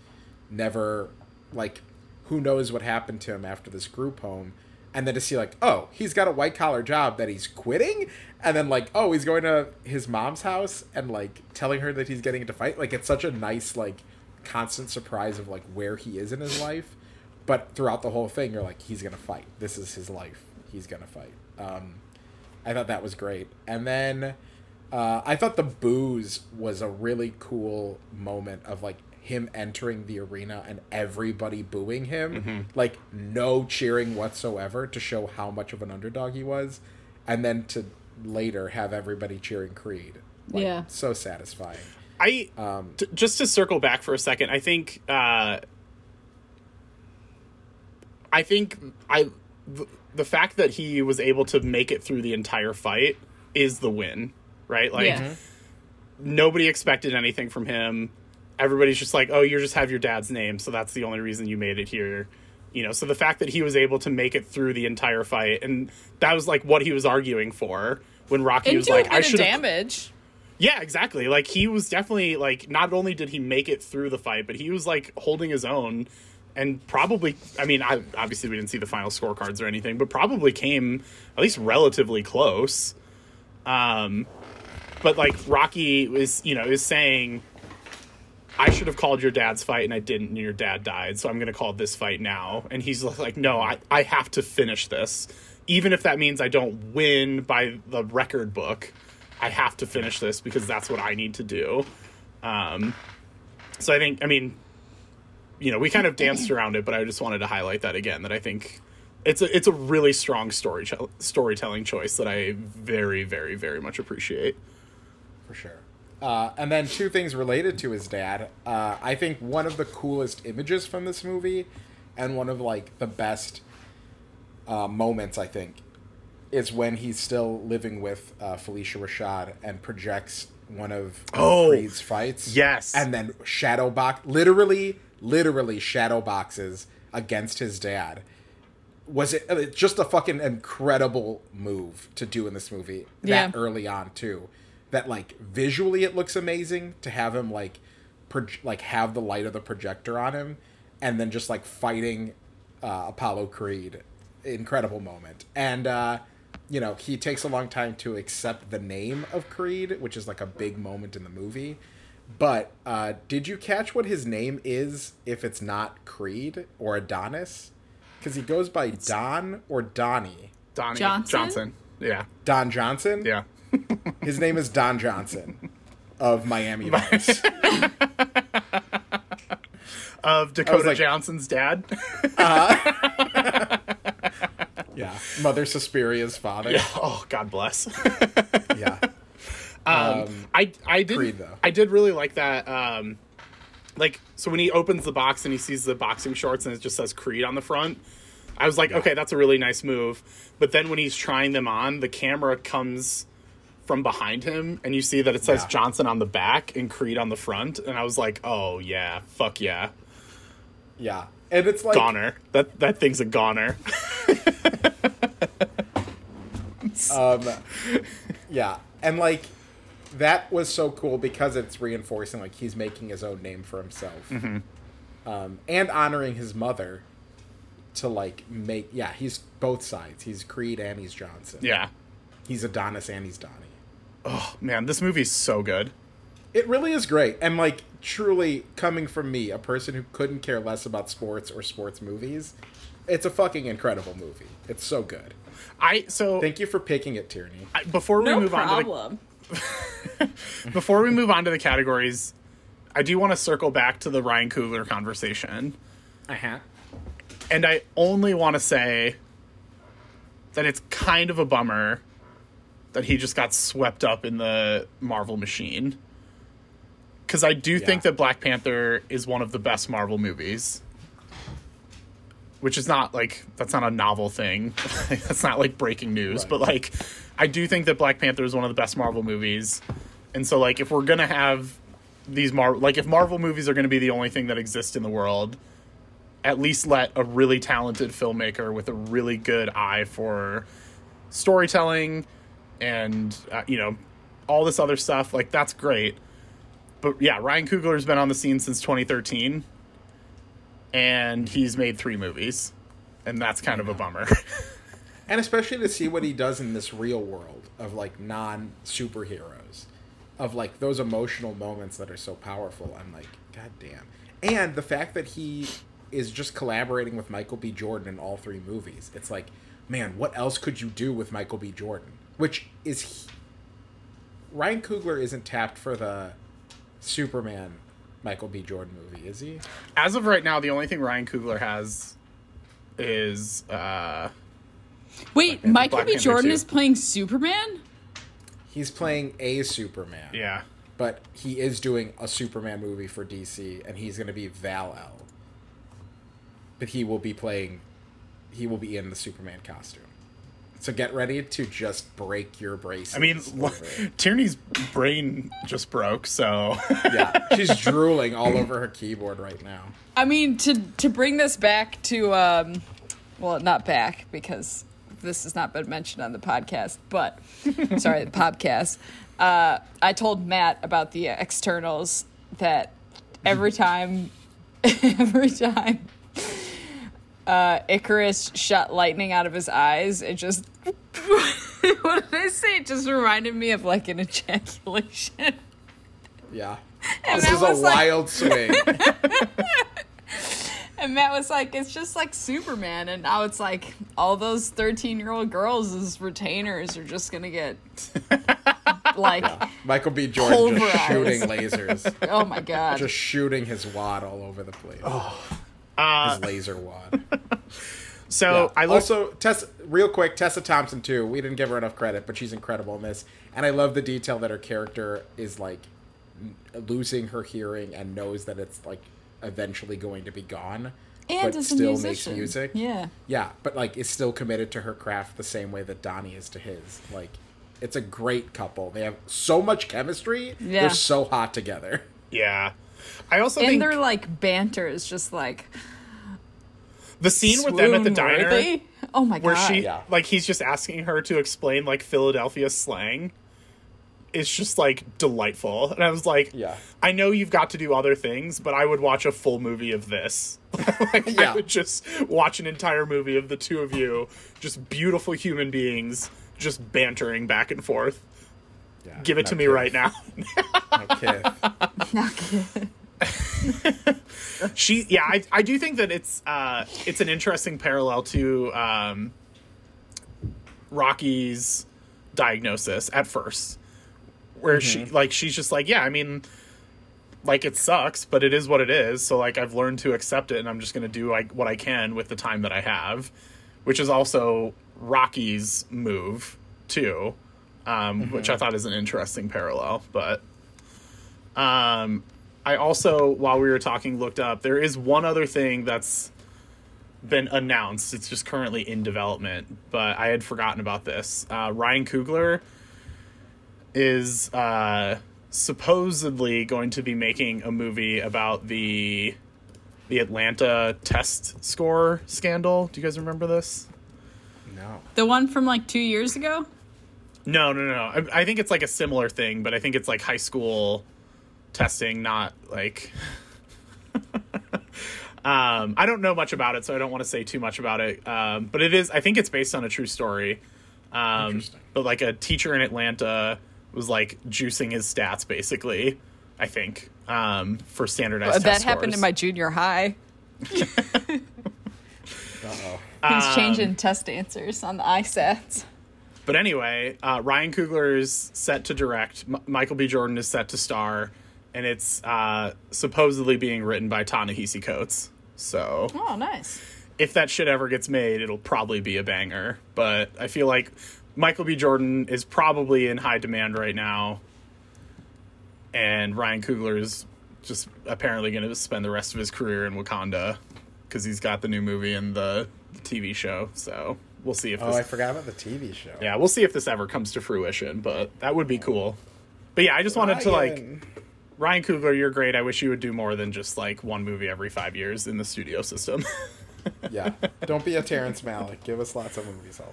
never like who knows what happened to him after this group home. And then to see like oh he's got a white collar job that he's quitting? And then like oh he's going to his mom's house and like telling her that he's getting into fight? Like it's such a nice like constant surprise of like where he is in his life. But throughout the whole thing you're like he's gonna fight. This is his life. He's gonna fight. Um i thought that was great. And then uh, I thought the booze was a really cool moment of like him entering the arena and everybody booing him, like no cheering whatsoever to show how much of an underdog he was, and then to later have everybody cheering Creed. Like, Yeah. Um, so satisfying. I t- just to circle back for a second. I think uh, I think I the, the fact that he was able to make it through the entire fight is the win, right? Like yeah. nobody expected anything from him. Everybody's just like, "Oh, you just have your dad's name, so that's the only reason you made it here." You know, so the fact that he was able to make it through the entire fight and that was like what he was arguing for when Rocky And was like, "I bit of should damage. yeah, exactly. Like he was definitely like not only did he make it through the fight, but he was like holding his own and probably I mean, I obviously we didn't see the final scorecards or anything, but probably came at least relatively close. Um, but like Rocky is, you know, is saying, I should have called your dad's fight and I didn't, and your dad died, so I'm going to call this fight now. And he's like, no, I, I have to finish this. Even if that means I don't win by the record book, I have to finish this because that's what I need to do. Um, so I think, I mean, you know, we kind of danced around it, but I just wanted to highlight that again. That I think it's a it's a really strong story storytelling choice that I very very very much appreciate. For sure. Uh, and then two things related to his dad. Uh, I think one of the coolest images from this movie, and one of like the best uh, moments, I think, is when he's still living with uh, Phylicia Rashad and projects one of Oh, Creed's fights. yes. and then shadow box, literally, literally shadow boxes against his dad. Was it uh, just a fucking incredible move to do in this movie? Yeah. That early on too, that like visually it looks amazing to have him like, proj- like have the light of the projector on him, and then just like fighting uh, Apollo Creed. Incredible moment, and uh, you know he takes a long time to accept the name of Creed, which is like a big moment in the movie. But uh, did you catch what his name is if it's not Creed or Adonis? Because he goes by Don or Donnie. Donnie Johnson? Johnson. Yeah. Don Johnson? Yeah. His name is Don Johnson of Miami Vice. Of Dakota like- Johnson's dad. yeah. Mother Suspiria's father. yeah. Oh, God bless. Yeah. Um, I I did Creed, though. I did really like that. Um, like so when he opens the box and he sees the boxing shorts and it just says Creed on the front, I was like, okay, that's a really nice move. But then when he's trying them on, the camera comes from behind him and you see that it says Yeah. Johnson on the back and Creed on the front, and I was like, oh yeah, fuck yeah, Yeah. And it's like goner. That that thing's a goner. um yeah. And like that was so cool because it's reinforcing like he's making his own name for himself. Um and honoring his mother to like make yeah, he's both sides. He's Creed and he's Johnson. yeah. He's Adonis and he's Donnie. Oh man, this movie's so good. It really is great. And like truly coming from me, a person who couldn't care less about sports or sports movies, it's a fucking incredible movie. It's so good. I so Thank you for picking it, Tierney. I- before we No move on to the problem. Before we move on to the categories, I do want to circle back to the Ryan Coogler conversation. Uh-huh. And I only want to say that it's kind of a bummer that he just got swept up in the Marvel machine. Because I do think that Black Panther is one of the best Marvel movies. Which is not like, that's not a novel thing. that's not like breaking news. Right. But like, I do think that Black Panther is one of the best Marvel movies. And so, like, if we're going to have these Marvel, like, if Marvel movies are going to be the only thing that exists in the world, at least let a really talented filmmaker with a really good eye for storytelling and uh, you know all this other stuff like that's great but yeah ryan coogler's been on the scene since 2013 and he's made three movies and that's kind of a bummer And especially to see what he does in this real world of like non superheroes, of like those emotional moments that are so powerful. I'm like, God damn. And the fact that he is just collaborating with Michael B. Jordan in all three movies. It's like, man, what else could you do with Michael B. Jordan? Which is. He... Ryan Coogler isn't tapped for the Superman Michael B. Jordan movie, is he? as of right now the only thing ryan coogler has is uh Wait, Panther- Michael Black B. Panther Jordan 2. is playing Superman? He's playing a Superman. yeah but he is doing a Superman movie for DC, and he's going to be Val El. But he will be playing, he will be in the Superman costume. So get ready to just break your braces. i mean over it. tierney's brain just broke so yeah, she's drooling all over her keyboard right now. I mean, to to bring this back to, um, well, not back because this has not been mentioned on the podcast, but sorry, the podcast. Uh, I told Matt about the Eternals that every time, every time uh, Ikaris shot lightning out of his eyes, it just what did I say? It just reminded me of like an ejaculation. Yeah. And This is a was like, wild swing. and Matt was like, it's just like Superman, and now it's like all those thirteen-year-old girls as retainers are just gonna get like, Michael B. Jordan just shooting lasers. oh my god, just shooting his wad all over the place. Uh, his laser wad. so Yeah. I looked, also Tessa, real quick, Tessa Thompson too. We didn't give her enough credit, but she's incredible in this. And I love the detail that her character is like losing her hearing and knows that it's like eventually going to be gone, and but as still a makes music. Yeah, Yeah, but like is still committed to her craft the same way that Donnie is to his. Like it's a great couple. They have so much chemistry. Yeah. They're so hot together. yeah. I also and think their like banter is just like the scene with them at the diner swoon-worthy. Oh my god! where god, she Yeah. like he's just asking her to explain like Philadelphia slang is just like delightful. And I was like, Yeah. I know you've got to do other things, but I would watch a full movie of this. like, Yeah. I would just watch an entire movie of the two of you, just beautiful human beings, just bantering back and forth. Yeah, Give it no to me kidding. right now. No kidding. she yeah I, I do think that it's uh it's an interesting parallel to um rocky's diagnosis at first where she like she's just like yeah i mean like it sucks but it is what it is so like i've learned to accept it and i'm just gonna do like what i can with the time that i have which is also rocky's move too um which i thought is an interesting parallel but um I also, while we were talking, looked up. There is one other thing that's been announced. It's just currently in development, but I had forgotten about this. Uh, Ryan Coogler is uh, supposedly going to be making a movie about the the Atlanta test score scandal. Do you guys remember this? No. the one from like two years ago. No, no, no. no. I, I think it's like a similar thing, but I think it's like high school testing, not like. um, I don't know much about it, so I don't want to say too much about it. Um, but it is. I think it's based on a true story. Um, Interesting. but like a teacher in Atlanta was like juicing his stats, basically. I think um, for standardized. Tests. Oh that test happened in my junior high. Uh-oh. He's Um, changing test answers on the ISATs. But anyway, uh, Ryan Coogler is set to direct. M- Michael B. Jordan is set to star, and it's uh, supposedly being written by Ta-Nehisi Coates. So Oh, nice. if that shit ever gets made, it'll probably be a banger. But I feel like Michael B. Jordan is probably in high demand right now, and Ryan Coogler is just apparently going to spend the rest of his career in Wakanda because he's got the new movie and the TV show. So we'll see if Oh, this I forgot about the TV show. yeah, we'll see if this ever comes to fruition, but that would be cool. But yeah, I just wanted to like Ryan. Ryan Coogler, you're great. I wish you would do more than just like one movie every five years in the studio system. Yeah. Don't be a Terrence Malick. Give us lots of movies all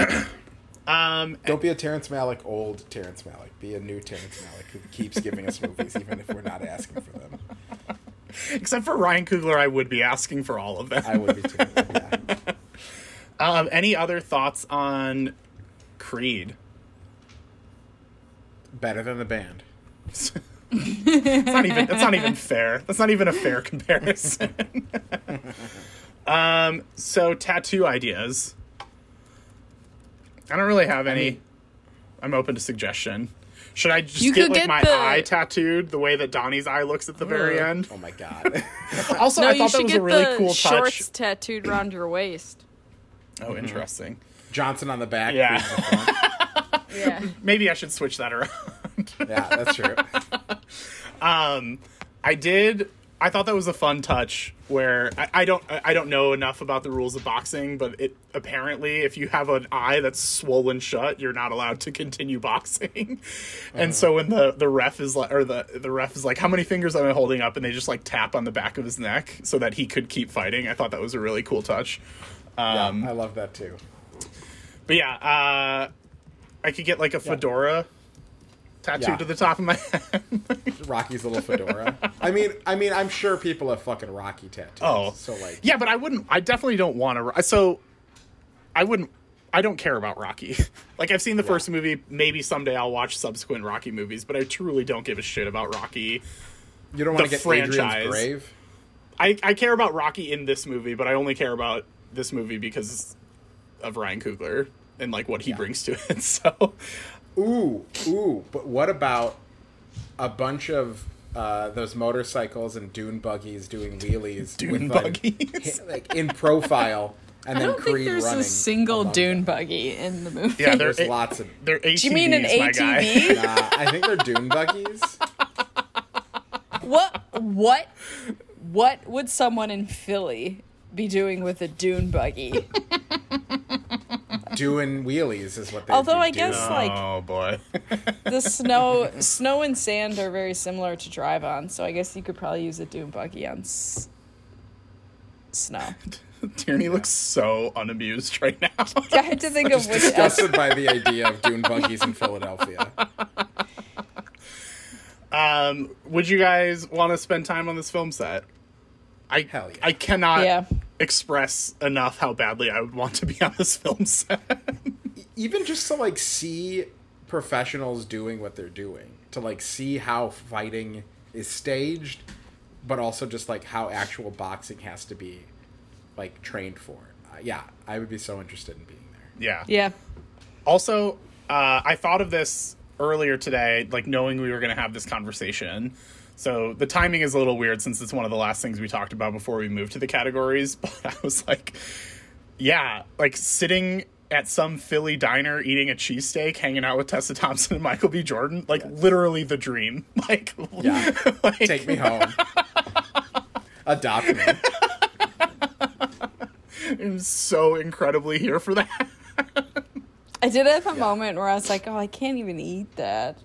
at once. um, Don't be a Terrence Malick old Terrence Malick. Be a new Terrence Malick who keeps giving us movies even if we're not asking for them. except for Ryan Coogler, I would be asking for all of them. I would be too. Yeah. Um, any other thoughts on Creed? Better than the band. It's not even. That's not even fair. That's not even a fair comparison. um. So tattoo ideas. I don't really have any. mean- I'm open to suggestion. Should I just You get like get my the- eye tattooed the way that Donnie's eye looks at the very end? Oh my god. Also, No, I you thought that was get a really the cool shorts touch. tattooed around your waist. Oh, interesting. Johnson on the back. Yeah. The. Yeah. Maybe I should switch that around. Yeah, that's true. um, I did. I thought that was a fun touch where I, I don't I I don't know enough about the rules of boxing, but it apparently if you have an eye that's swollen shut, you're not allowed to continue boxing. and so when the the ref is like or the the ref is like, how many fingers am I holding up? And they just like tap on the back of his neck so that he could keep fighting. I thought that was a really cool touch. Yeah, Um, I love that too. But yeah, uh, I could get like a fedora. tattooed Yeah. to the top of my head. Rocky's little fedora. I mean, I mean, I'm sure people have fucking Rocky tattoos. Oh, so like, yeah, but I wouldn't. I definitely don't want to. So, I wouldn't. I don't care about Rocky. like I've seen the first movie. Maybe someday I'll watch subsequent Rocky movies, but I truly don't give a shit about Rocky. you don't want to get Adrian's franchise. grave. I I care about Rocky in this movie, but I only care about this movie because of Ryan Coogler and like what he brings to it. So, Ooh, ooh, but what about a bunch of uh, those motorcycles and dune buggies doing wheelies? Dune with, like, buggies? hi- like in profile, and I then don't think there's a single dune them. buggy in the movie. Yeah, there- There's lots of. they're ATVs, Do you mean an my. ATV? Nah, I think they're dune buggies. what? What? What would someone in Philly be doing with a dune buggy? Doing wheelies is what they. Although I do. guess- like- oh boy, the snow, snow and sand are very similar to drive on, so I guess you could probably use a dune buggy on s- snow. Tierney looks so unamused right now. I had to think of which. disgusted by the idea of dune buggies in Philadelphia. Um, would you guys want to spend time on this film set? I Hell yeah. I cannot Yeah. express enough how badly I would want to be on this film set. even just to like see professionals doing what they're doing to like see how fighting is staged but also just like how actual boxing has to be like trained for uh, yeah i would be so interested in being there yeah. Yeah. Also, uh, I thought of this earlier today, like knowing we were going to have this conversation. So the timing is a little weird since it's one of the last things we talked about before we moved to the categories. But I was like, yeah, like sitting at some Philly diner eating a cheesesteak, hanging out with Tessa Thompson and Michael B. Jordan, like literally the dream. Like, Yeah. like- take me home adopt me I'm so incredibly here for that. I did have a moment where I was like, oh, I can't even eat that.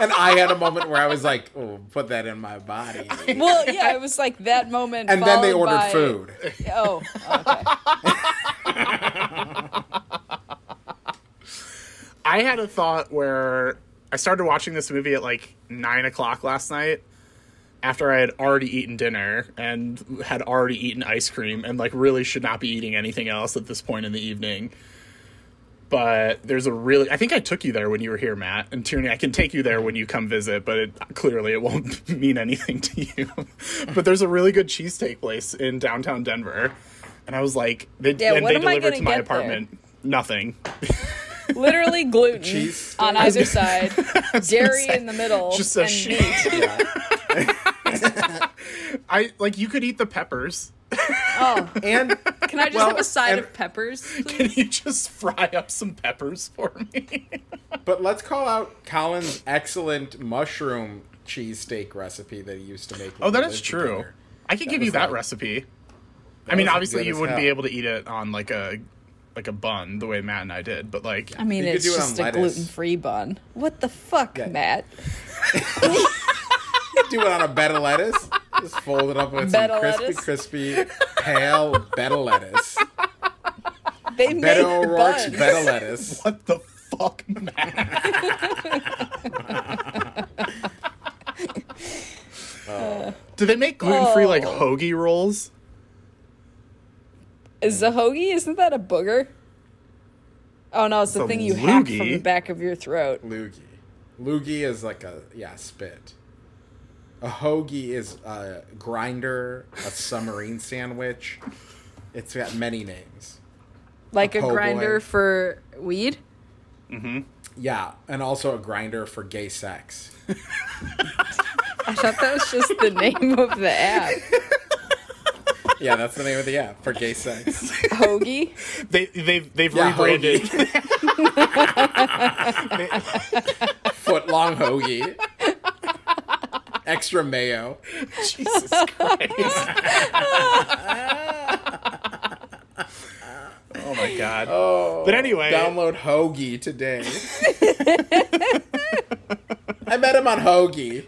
And i had a moment where i was like oh put that in my body Well, yeah, it was like that moment. and then they ordered by- food Oh, okay. I had a thought where I started watching this movie at like nine o'clock last night after I had already eaten dinner and had already eaten ice cream and like really should not be eating anything else at this point in the evening. But there's a really I think I took you there when you were here, Matt. And Tierney, I can take you there when you come visit, but it, clearly it won't mean anything to you. but there's a really good cheesesteak place in downtown Denver. And I was like, they, Yeah, and when they am delivered gonna my get there? apartment. Nothing. Literally gluten cheese on either side, dairy say, in the middle, just a and shit. meat. I like you could eat the peppers. Oh, and can I just Well, have a side and- of peppers? Can you just fry up some peppers for me? But let's call out Colin's excellent mushroom cheesesteak recipe that he used to make. oh, when that we is lived true. together. I could That give you that like- recipe. I mean, obviously you wouldn't be able to eat it on like a like a bun the way Matt and I did, but like I mean, it's do it just a gluten-free bun. What the fuck, Yeah. Matt? Do it on a bed of lettuce. Just fold it up with Bed some crispy, lettuce? crispy, pale bed of lettuce. They make Beto O'Rourke's buns. bed lettuce. what the fuck, Matt? Do they make gluten free like Oh. hoagie rolls? Is the hoagie? Isn't that a booger? Oh no, it's the It's thing you hack from the back of your throat. Loogie. Loogie is like a yeah spit. A hoagie is a grinder, a submarine sandwich. It's got many names. Like A a po' boy. grinder for weed? Mm-hmm. Yeah, and also a Grindr for gay sex. I thought that was just the name of the app. Yeah, that's the name of the app for gay sex. Hoagie? They they've they've Yeah, rebranded. Foot long hoagie. Extra mayo. Jesus Christ. oh my god. Oh, But anyway- download Hoagie today. I met him on Hoagie.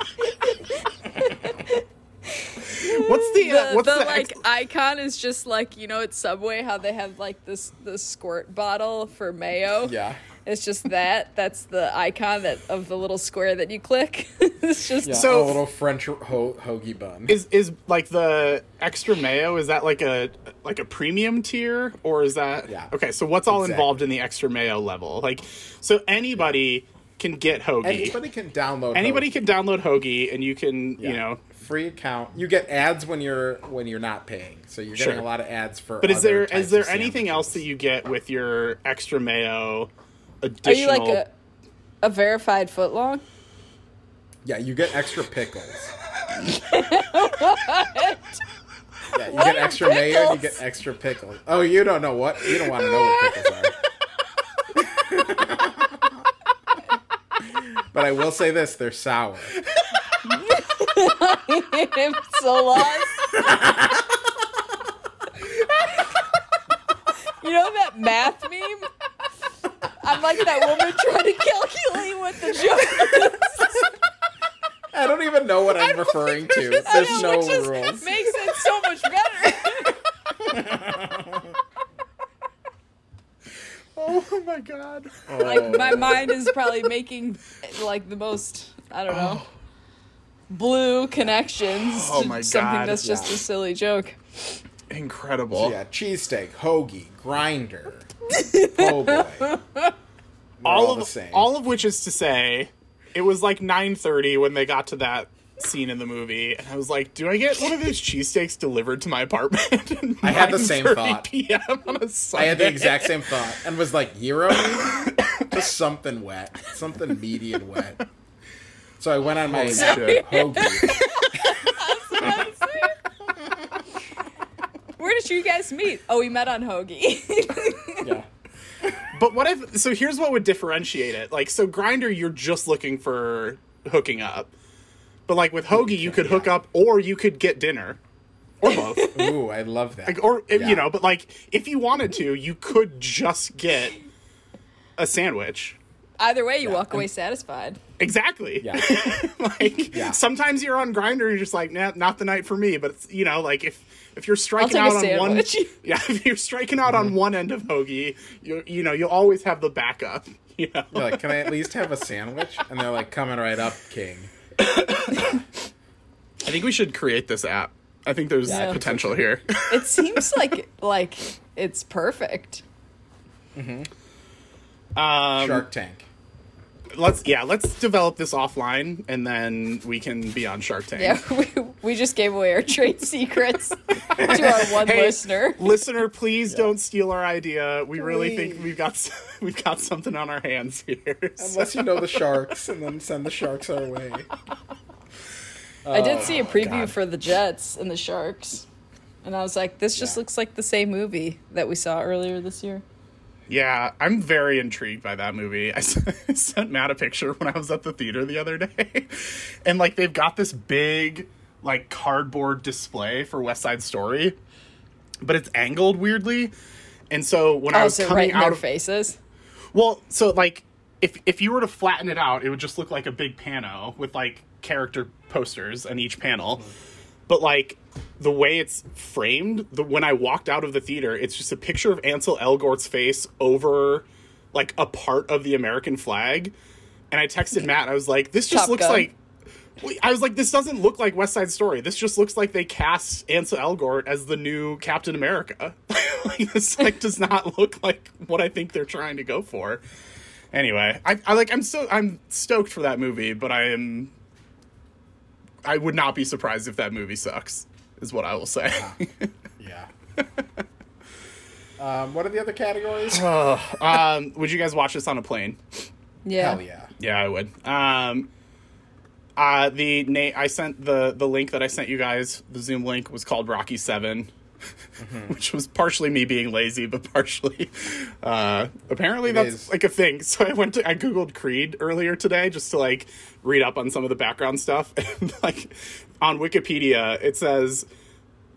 What's the, uh, what's the, the like ex- icon is just like you know at Subway how they have like this the squirt bottle for mayo. Yeah. It's just that. That's the icon that of the little square that you click. it's just Yeah, So- a little French ho- hoagie bun. Is is like the extra mayo? Is that like a like a premium tier, or is that Yeah. Okay, so what's all Exactly. involved in the extra mayo level? Like, so anybody can get hoagie. Anybody can download. Anybody Hoagie. can download hoagie, and you can Yeah. you know. free account. You get ads when you're when you're not paying, so you're getting Sure. a lot of ads for. But is other there types is there of anything else that you get with your extra mayo? Are you like a a verified footlong? Yeah, you get extra pickles. what? Yeah, you What get are extra mayo. and You get extra pickles. Oh, you don't know what? You don't want to know what pickles are. but I will say this: they're sour. I'm so lost. you know that math meme? I'm like that woman trying to calculate what the joke is. I don't even know what I'm referring to. I There's know, no which just rules. makes it so much better. oh my god! like my oh. mind is probably making like the most I don't know blue connections Oh to my something God. that's just Yeah. a silly joke. Incredible. Yeah, cheesesteak, hoagie, grinder, po' oh, boy. All, all of the same. all of which is to say, it was like nine thirty when they got to that scene in the movie, and I was like, "Do I get one of those cheesesteaks delivered to my apartment?" I had the same 9:30 thought. PM on a I had the exact same thought and was like, gyro? Just something wet. Something meaty and wet. So I went on my oh, shit. hoagie. Where did you guys meet? Oh, we met on Hoagie. Yeah. But what if? So here's what would differentiate it. Like, so Grindr, you're just looking for hooking up, but like with hoagie, you could hook up, or you could get dinner, or both. Ooh, I love that. Like, or Yeah. you know, but like if you wanted to, you could just get a sandwich. Either way, you Yeah, walk away and- satisfied. Exactly. Yeah. like Yeah. sometimes you're on Grindr and you're just like, nah, not the night for me. But it's, you know, like if if you're striking out on one, yeah, if you're striking out Mm-hmm. on one end of hoagie, you you know, you'll always have the backup. You know. You're like, can I at least have a sandwich? And they're like, coming right up, King. I think we should create this app. I think there's Yeah. potential here. It seems like like it's perfect. Um, Shark Tank. Let's yeah, let's develop this offline and then we can be on Shark Tank. Yeah, we, we just gave away our trade secrets to our one Hey, listener. listener, please don't steal our idea. We really think we've got we've got something on our hands here. Unless you know the sharks, and then send the sharks our way. I did oh, see a preview Oh, God. for the Jets and the Sharks, and I was like, this just Yeah. looks like the same movie that we saw earlier this year. Yeah, I'm very intrigued by that movie. I sent Matt a picture when I was at the theater the other day, and like they've got this big like cardboard display for West Side Story, but it's angled weirdly. And so when I Oh, was so coming right out of faces. well, so like if if you were to flatten it out, it would just look like a big pano with like character posters on each panel. But like the way it's framed, the when I walked out of the theater, it's just a picture of Ansel Elgort's face over like a part of the American flag. And I texted Matt, I was like, this just Top looks Gun. like I was like, this doesn't look like West Side Story. This just looks like they cast Ansel Elgort as the new Captain America. like this like does not look like what I think they're trying to go for. Anyway, I, I like I'm so I'm stoked for that movie, but I am I would not be surprised if that movie sucks. Is what I will say. Yeah. um, what are the other categories? um, would you guys watch this on a plane? Yeah. Hell yeah. Yeah, I would. Um, uh, the na- I sent the the link that I sent you guys. The Zoom link was called Rocky 7 which was partially me being lazy, but partially uh, apparently It that's is. like a thing. So I went to I googled Creed earlier today just to like read up on some of the background stuff. And like on Wikipedia, it says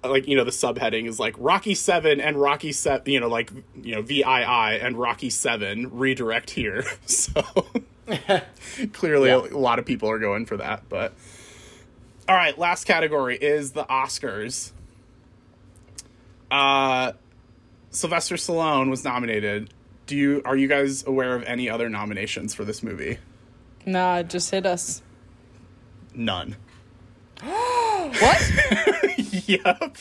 like you know the subheading is like Rocky Seven and Rocky Seven, you know like you know VII and Rocky Seven redirect here. So clearly Yeah. a lot of people are going for that. But all right, last category is the Oscars. Uh, Sylvester Stallone was nominated do you are you guys aware of any other nominations for this movie? Nah, just hit us. None. What? yep.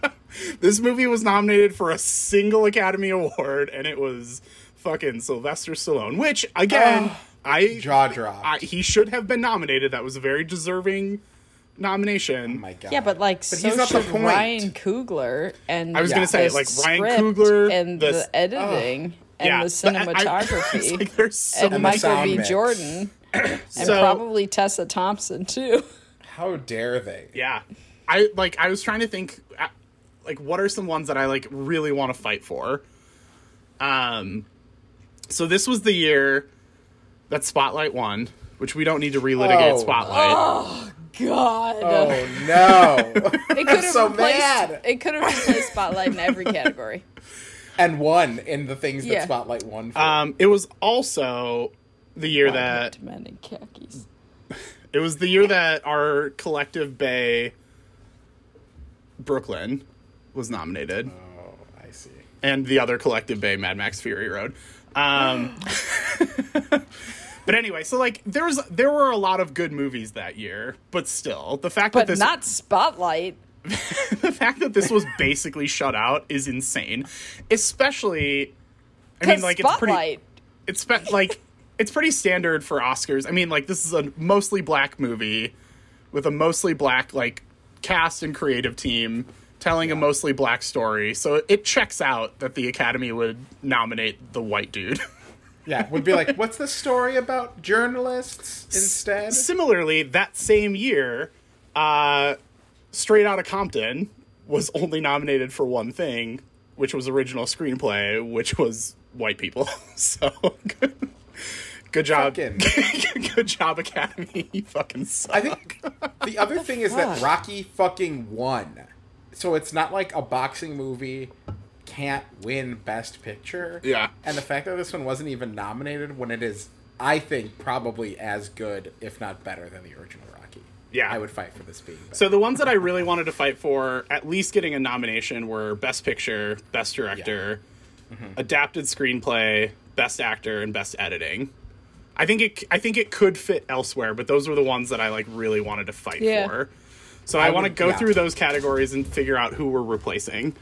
this movie was nominated for a single Academy Award, and it was fucking Sylvester Stallone. Which again, I Jaw dropped. I, he should have been nominated. That was a very deserving nomination. oh my god. yeah, but like But so he's not the point. Ryan Coogler and I was gonna say, like, Ryan script Coogler, and the- the, editing and yeah, the but I- I- cinematography like there's so and Michael B. mix. Jordan and So- probably Tessa Thompson too. How dare they? Yeah, I like. I was trying to think, uh, like, what are some ones that I like really want to fight for? Um, so this was the year that Spotlight won, which we don't need to relitigate Oh. Spotlight. God, Oh no! it could have so replaced. mad. It could have replaced Spotlight in every category. and won in the things that Spotlight won for. Um, it was also the year that men in khakis. it was the year that our collective Bay Brooklyn was nominated. oh, I see. and the other collective bay mad max fury road um but anyway so like there's there were a lot of good movies that year but still the fact that this not Spotlight. the fact that this was basically shut out is insane especially i mean like it's pretty it's spe- like it's pretty standard for Oscars. I mean, like this is a mostly black movie with a mostly black like cast and creative team telling a mostly black story. So it checks out that the Academy would nominate the white dude. Yeah, would be like, what's the story about journalists instead? Similarly, that same year, uh, Straight Outta Compton was only nominated for one thing, which was original screenplay, which was white people. so good, good job, Fucking- good job, Academy. You fucking suck. I think the other thing is that? Rocky fucking won. So it's not like a boxing movie can't win Best Picture. Yeah. And the fact that this one wasn't even nominated when it is, I think, probably as good, if not better, than the original Rocky. Yeah. I would fight for this being. better. So the ones that I really wanted to fight for, at least getting a nomination, were Best Picture, Best Director, mm-hmm. Adapted Screenplay, Best Actor, and Best Editing. I think it. I think it could fit elsewhere, but those were the ones that I like really wanted to fight Yeah. for. So I, want to go yeah. through those categories and figure out who we're replacing.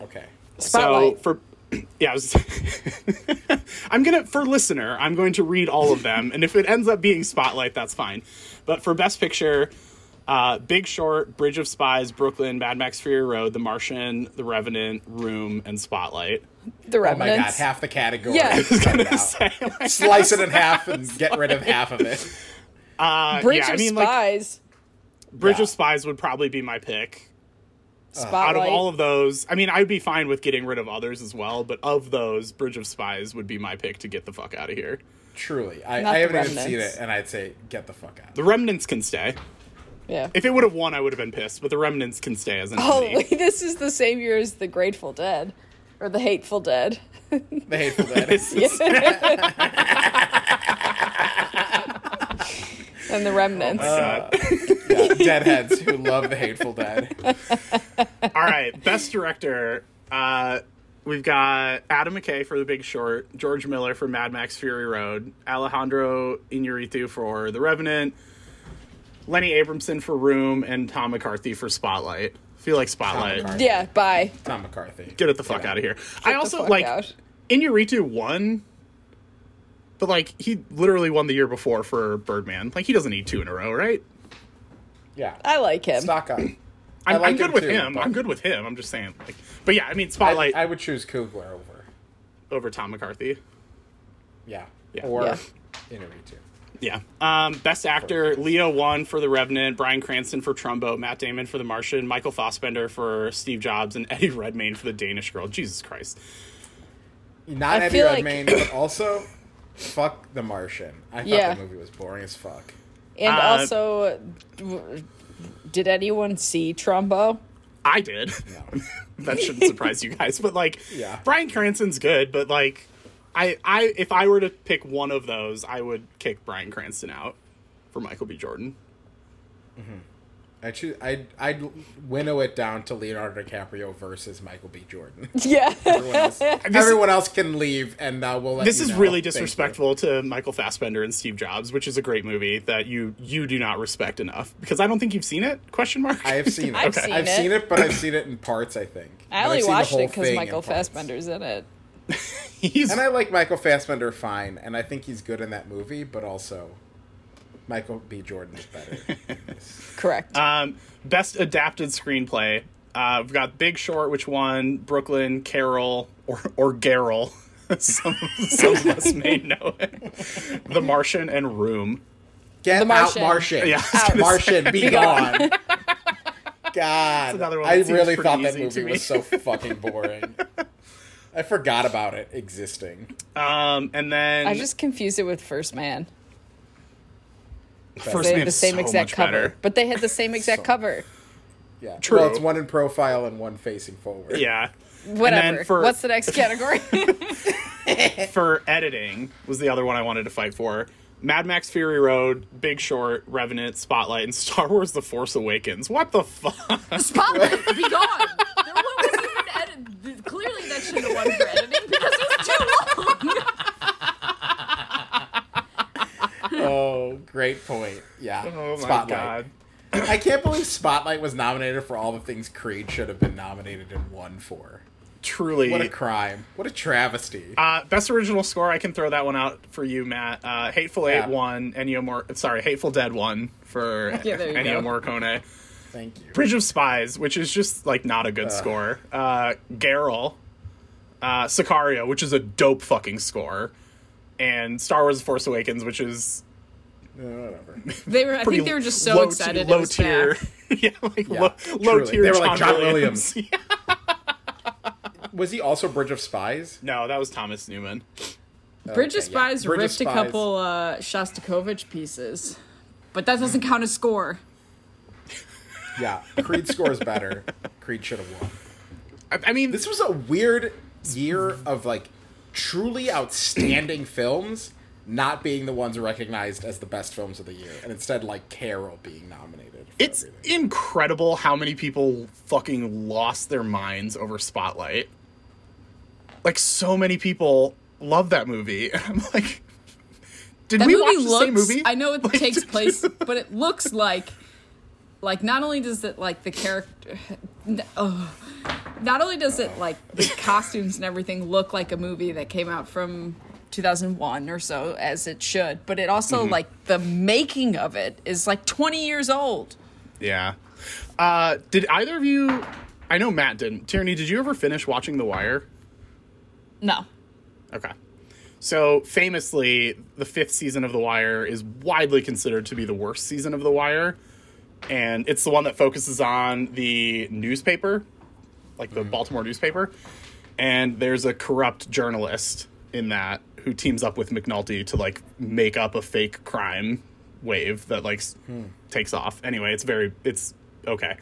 okay. Spotlight. So for yeah, I was, I'm gonna for listener, I'm going to read all of them, and if it ends up being Spotlight, that's fine. But for Best Picture, uh, Big Short, Bridge of Spies, Brooklyn, Mad Max Fury Road, The Martian, The Revenant, Room, and Spotlight. The Oh my god, half the category. Yeah. Cut it out. Say, like, Slice it in half and get rid of half of it. uh, Bridge yeah, of I mean, like Spies. Bridge Yeah. of Spies would probably be my pick. Spotlight. Out of all of those, I mean, I'd be fine with getting rid of others as well, but of those, Bridge of Spies would be my pick to get the fuck out of here. Truly, I, Not I the haven't even seen it, and I'd say get the fuck out. The Remnants can stay. yeah. If it would have won, I would have been pissed, but the Remnants can stay as an Oh, nominee. this is the same year as The Grateful Dead. Or The Hateful Dead. The Hateful Dead. and The Remnants. God. yeah, deadheads who love the Hateful Dead. All right, best director. Uh, we've got Adam McKay for The Big Short, George Miller for Mad Max Fury Road, Alejandro Iñárritu for The Revenant, Lenny Abrahamson for Room, and Tom McCarthy for Spotlight. I feel like Spotlight. Yeah, bye. Tom McCarthy. Get it the fuck Yeah. out of here. I also like out. Iñárritu won, but like he literally won the year before for Birdman. Like he doesn't need two in a row, right? Yeah. I like him. Stock up. I'm, like I'm good him with too, him. but- I'm good with him. I'm just saying, like, but yeah, I mean, I, Spotlight I would choose Coogler over. over Tom McCarthy. Yeah. Yeah. Or Yeah. Interview too. Yeah. Um, best actor: Leo won for The Revenant, Bryan Cranston for Trumbo, Matt Damon for The Martian, Michael Fassbender for Steve Jobs, and Eddie Redmayne for The Danish Girl. Jesus Christ. Not I Eddie feel like- Redmayne, but also fuck The Martian. I thought Yeah. the movie was boring as fuck. And Uh, also, did anyone see Trumbo? I did. No. that shouldn't surprise you guys, but like, Yeah. Bryan Cranston's good, but like, I, I, if I were to pick one of those, I would kick Brian Cranston out for Michael B. Jordan. I I choose. I'd I'd winnow it down to Leonardo DiCaprio versus Michael B. Jordan. Yeah. Everyone else, everyone else can leave, and uh, we'll. Let This you is know. really disrespectful to Michael Fassbender and Steve Jobs, which is a great movie that you you do not respect enough because I don't think you've seen it. Question mark. I have seen it. I've seen I've it. seen it, but I've seen it in parts. I think. I But I've only seen the watched whole it because thing in Michael. Fassbender's in it. He's And I like Michael Fassbender fine, and I think he's good in that movie, but also Michael B. Jordan is better. Correct. um, best adapted screenplay. Uh, we've got Big Short, which won Brooklyn, Carol, or or Garrel. some, some of us may know it. The Martian and Room. Get The out, Martian. Martian. Yeah, I Martian, be, Be gone. gone. God, I really thought that movie was so fucking boring. I forgot about it existing. Um, and then I just confused it with First Man. First they had the same so exact cover, better. but they had the same exact So- cover. Yeah, True. Well, it's one in profile and one facing forward. Yeah. Whatever. for- What's the next category? for editing was the other one I wanted to fight for. Mad Max Fury Road, Big Short, Revenant, Spotlight, and Star Wars The Force Awakens. What the fuck? Spotlight, be gone. There wasn't even edit. Clearly, that should have won for editing because it was too long. Oh, great point. Yeah. Oh my Spotlight. god. I can't believe Spotlight was nominated for all the things Creed should have been nominated and won for. Truly. What a crime. What a travesty. Uh, best original score, I can throw that one out for you, Matt. Uh, Hateful Eight Yeah. won. Ennio Mor- sorry, Hateful Dead one for Yeah, there you Ennio go. Morricone. Thank you. Bridge of Spies, which is just like not a good score. Uh, Garrel, uh, Sicario, which is a dope fucking score, and Star Wars: Force Awakens, which is Uh, whatever. They were. I think they were just so low excited. T- low it was tier. back. yeah, like Yeah, low, low tier. They were like John John Williams. Williams. Yeah. Was he also Bridge of Spies? No, that was Thomas Newman. Bridge Okay, of Spies yeah. Bridge of ripped a couple uh, Shostakovich pieces, but that doesn't count as score. Yeah. Creed scores better. Creed should have won. I, I mean, This was a weird year of like truly outstanding films not being the ones recognized as the best films of the year, and instead like Carol being nominated. It's everything. incredible how many people fucking lost their minds over Spotlight. Like so many people love that movie. And I'm like Did That we movie watch the looks. same movie? I know it Like, takes place, but it looks like, like not only does it like the character, oh, not only does it like the costumes and everything look like a movie that came out from 2001 or so as it should, but it also Mm-hmm. like the making of it is like 20 years old. Yeah. Uh did either of you I know Matt didn't. Tierney, did you ever finish watching The Wire? No, Okay. So famously, the fifth season of The Wire is widely considered to be the worst season of The Wire. And it's the one that focuses on the newspaper, like the hmm. Baltimore newspaper. And there's a corrupt journalist in that who teams up with McNulty to like make up a fake crime wave that like s hmm. takes off. Anyway, it's very it's okay.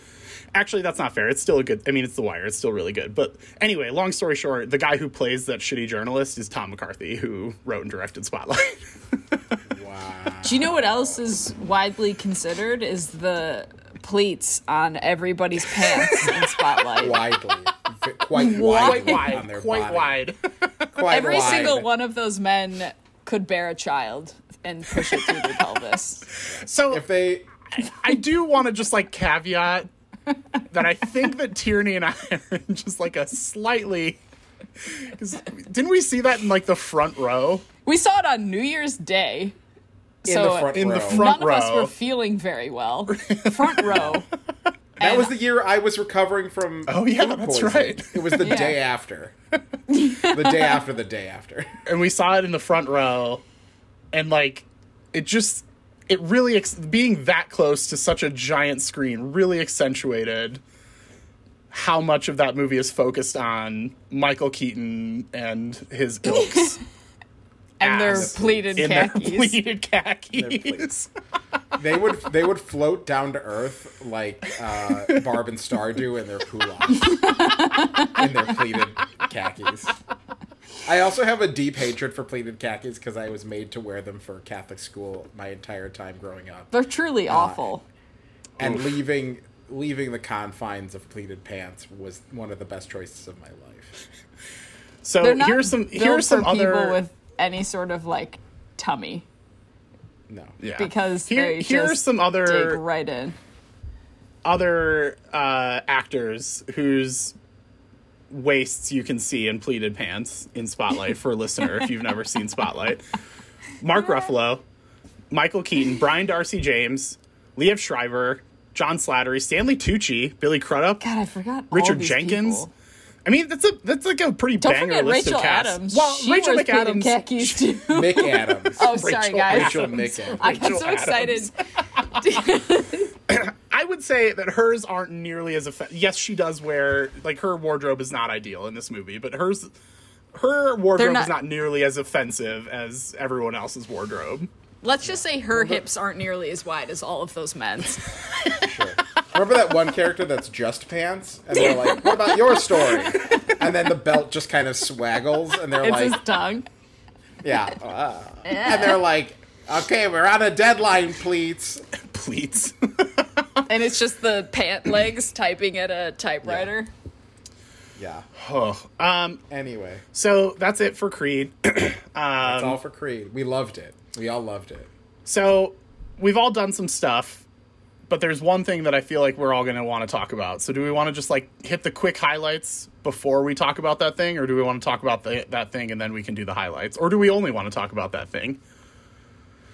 Actually, that's not fair. It's still a good. I mean, it's The Wire. It's still really good. But anyway, long story short, the guy who plays that shitty journalist is Tom McCarthy, who wrote and directed Spotlight. wow. Do you know what else is widely considered is the pleats on everybody's pants in Spotlight. widely, V- quite Quite widely on their quite body. wide. Quite Every wide. single one of those men could bear a child and push it through their pelvis. so If they, I do want to just like caveat that I think that Tierney and I are just like a slightly. 'cause Didn't we see that in like the front row? We saw it on New Year's Day. In so the front in row. the front none of us were feeling very well. Front row. that and- was the year I was recovering from. Oh, yeah, that's poisoning. right. It was the Yeah. day after. the day after the day after. and we saw it in the front row and like it just it really ex- being that close to such a giant screen really accentuated how much of that movie is focused on Michael Keaton and his ilks and their ass pleated in their khakis. pleated khakis. pleats. They would they would float down to earth like uh, Barb and Star do in their culottes, in their pleated khakis. I also have a deep hatred for pleated khakis because I was made to wear them for Catholic school my entire time growing up. They're truly awful. and Oof. leaving leaving the confines of pleated pants was one of the best choices of my life. So not here's some here's some other people with any sort of like tummy No. yeah. because Here, they here's just some dig other right in. other uh, actors whose waists you can see in pleated pants in Spotlight for a listener if you've never seen Spotlight. Mark Ruffalo, Michael Keaton, Brian d'Arcy James, Liev Schreiber, John Slattery, Stanley Tucci, Billy Crudup, God, I forgot. all Richard these Jenkins. people. I mean, that's a that's like a pretty Don't banger forget list Rachel of cast. Adams. Well, she Rachel was McAdams. khakis too. Mick Adams. oh, sorry, Rachel guys. Rachel Adams. Mick I Adams. got Rachel so Adams. excited. I would say that hers aren't nearly as offensive. Yes, she does wear like her wardrobe is not ideal in this movie, but hers her wardrobe not- is not nearly as offensive as everyone else's wardrobe. Let's just say her hips aren't nearly as wide as all of those men's. Sure. Remember that one character that's just pants? And they're like, what about your story? And then the belt just kind of swaggles, and they're It's like, his tongue. yeah. uh, and they're like, okay, we're on a deadline, pleats. Pleats. And it's just the pant legs typing at a typewriter. Yeah. oh. Um. Anyway, So that's it for Creed. that's Um, all for Creed. We loved it. We all loved it. So we've all done some stuff, but there's one thing that I feel like we're all going to want to talk about. So do we want to just like hit the quick highlights before we talk about that thing, or do we want to talk about the, that thing and then we can do the highlights, or do we only want to talk about that thing?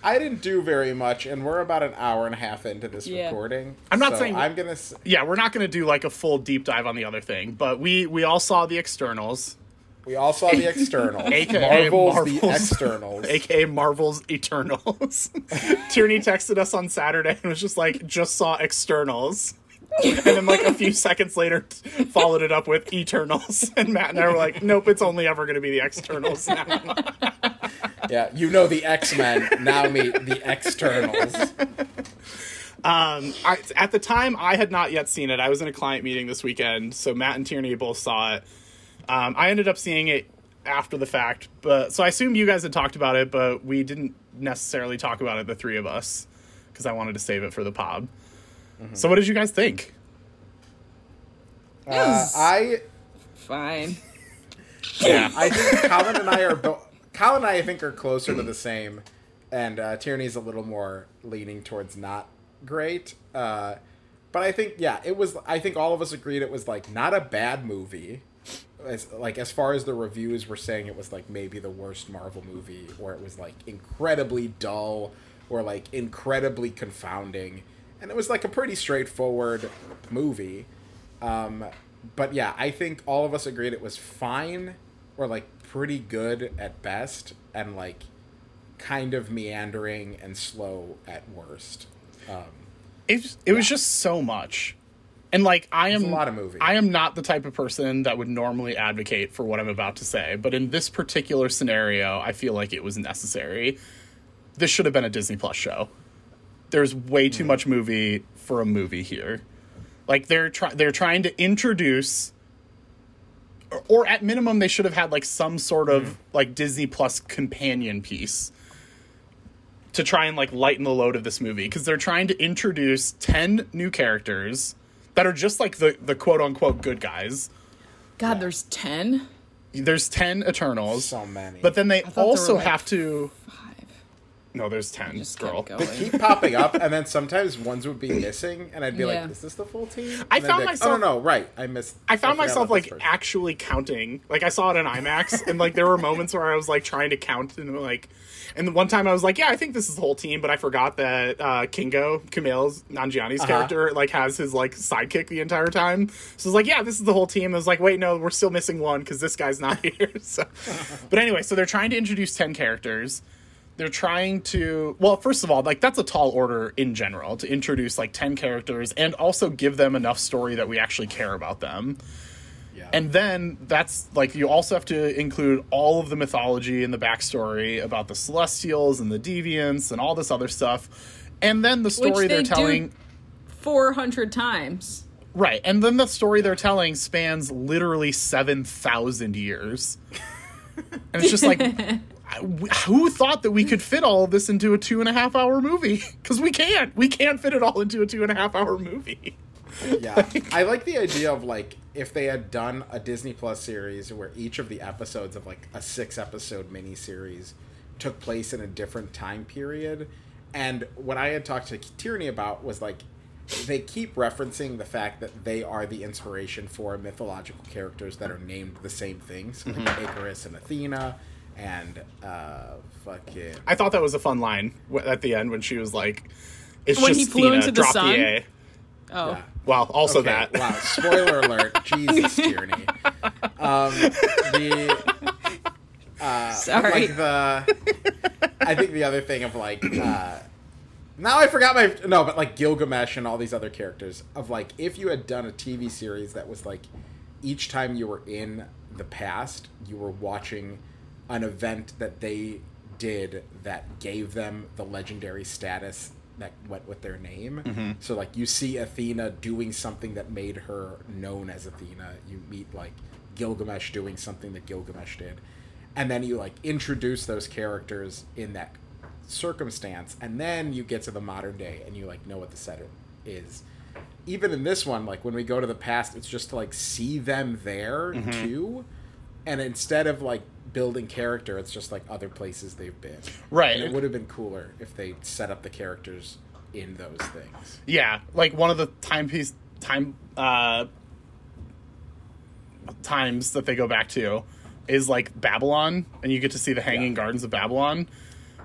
I didn't do very much, and we're about an hour and a half into this Yeah. recording. I'm not so saying- I'm gonna. s- Yeah, we're not going to do like a full deep dive on the other thing, but we we all saw the externals, We all saw the externals. AKA Marvel's, the Marvels. externals. aka Marvel's Eternals. Tierney texted us on Saturday and was just like, just saw externals. and then like a few seconds later t- followed it up with Eternals. And Matt and I were like, nope, it's only ever gonna be the externals now. yeah, you know the X Men. Now meet the externals. Um I, at the time I had not yet seen it. I was in a client meeting this weekend, so Matt and Tierney both saw it. Um, I ended up seeing it after the fact, but so I assume you guys had talked about it, but we didn't necessarily talk about it, the three of us, because I wanted to save it for the pod. So what did you guys think? Uh, was- I Fine. Yeah. I think Colin and I are both. Colin and I, I think, are closer to the same, and uh, Tierney's a little more leaning towards not great. Uh, but I think, yeah, it was. I think all of us agreed it was like not a bad movie. As like as far as the reviews were saying, it was like maybe the worst Marvel movie, or it was like incredibly dull, or like incredibly confounding, and it was like a pretty straightforward movie. Um, but yeah, I think all of us agreed it was fine or like pretty good at best and like kind of meandering and slow at worst. Um, it, it was just so much and like i am a lot of movie. i am not the type of person that would normally advocate for what i'm about to say but in this particular scenario i feel like it was necessary. This should have been a disney plus show. There's way too hmm. much movie for a movie here. Like they're try- they're trying to introduce or, or at minimum they should have had like some sort of hmm. like disney plus companion piece to try and like lighten the load of this movie because they're trying to introduce 10 new characters that are just like the the quote unquote good guys God, there's 10? there's 10 eternals so many. but then they also like, have to Five. no there's 10 Just girl kept they keep popping up, and then sometimes ones would be missing, and I'd be Yeah. like, "Is this the full team?" I And then found like, oh, myself- Oh no, no, right, I missed. I found forgot myself like person." actually counting. Like I saw it in IMAX, and like there were moments where I was like trying to count, and like, and the one time I was like, yeah, I think this is the whole team, but I forgot that uh, Kingo, Kumail's Nanjiani's Uh-huh. character, like has his like sidekick the entire time. So I was like, yeah, this is the whole team. I was like, wait, no, we're still missing one because this guy's not here. so, but anyway, so they're trying to introduce ten characters. They're trying to well, first of all, like that's a tall order in general to introduce like ten characters and also give them enough story that we actually care about them. Yeah. And then that's like you also have to include all of the mythology and the backstory about the Celestials and the Deviants and all this other stuff. And then the story Which they're they do- telling 400 times. right, and then the story they're telling spans literally 7,000 years. and it's just like who thought that we could fit all of this into a two and a half hour movie? Because we can't. We can't fit it all into a two and a half hour movie. Yeah, I like the idea of like if they had done a Disney Plus series where each of the episodes of like a six episode miniseries took place in a different time period. And what I had talked to Tierney about was like they keep referencing the fact that they are the inspiration for mythological characters that are named the same things, like Icarus and Athena, and uh, fucking. I thought that was a fun line at the end when she was like, "It's When just he flew Athena, into the sun? the A." Oh, Yeah. Well, also Okay, that. Wow, spoiler alert. Jesus, Tierney. Um, the sorry. like the I think the other thing of like uh now I forgot my no, but like Gilgamesh and all these other characters of like if you had done a TV series that was like each time you were in the past, you were watching an event that they did that gave them the legendary status that went with their name. Mm-hmm. So like you see Athena doing something that made her known as Athena. You meet like Gilgamesh doing something that Gilgamesh did. And then you like introduce those characters in that circumstance and then you get to the modern day and you like know what the set is. Even in this one like when we go to the past it's just to like see them there mm-hmm. too. And instead of like building character it's just like other places they've been. Right. And it would have been cooler if they set up the characters in those things. Yeah, like one of the timepiece time uh times that they go back to is like Babylon, and you get to see the Hanging Yeah. Gardens of Babylon.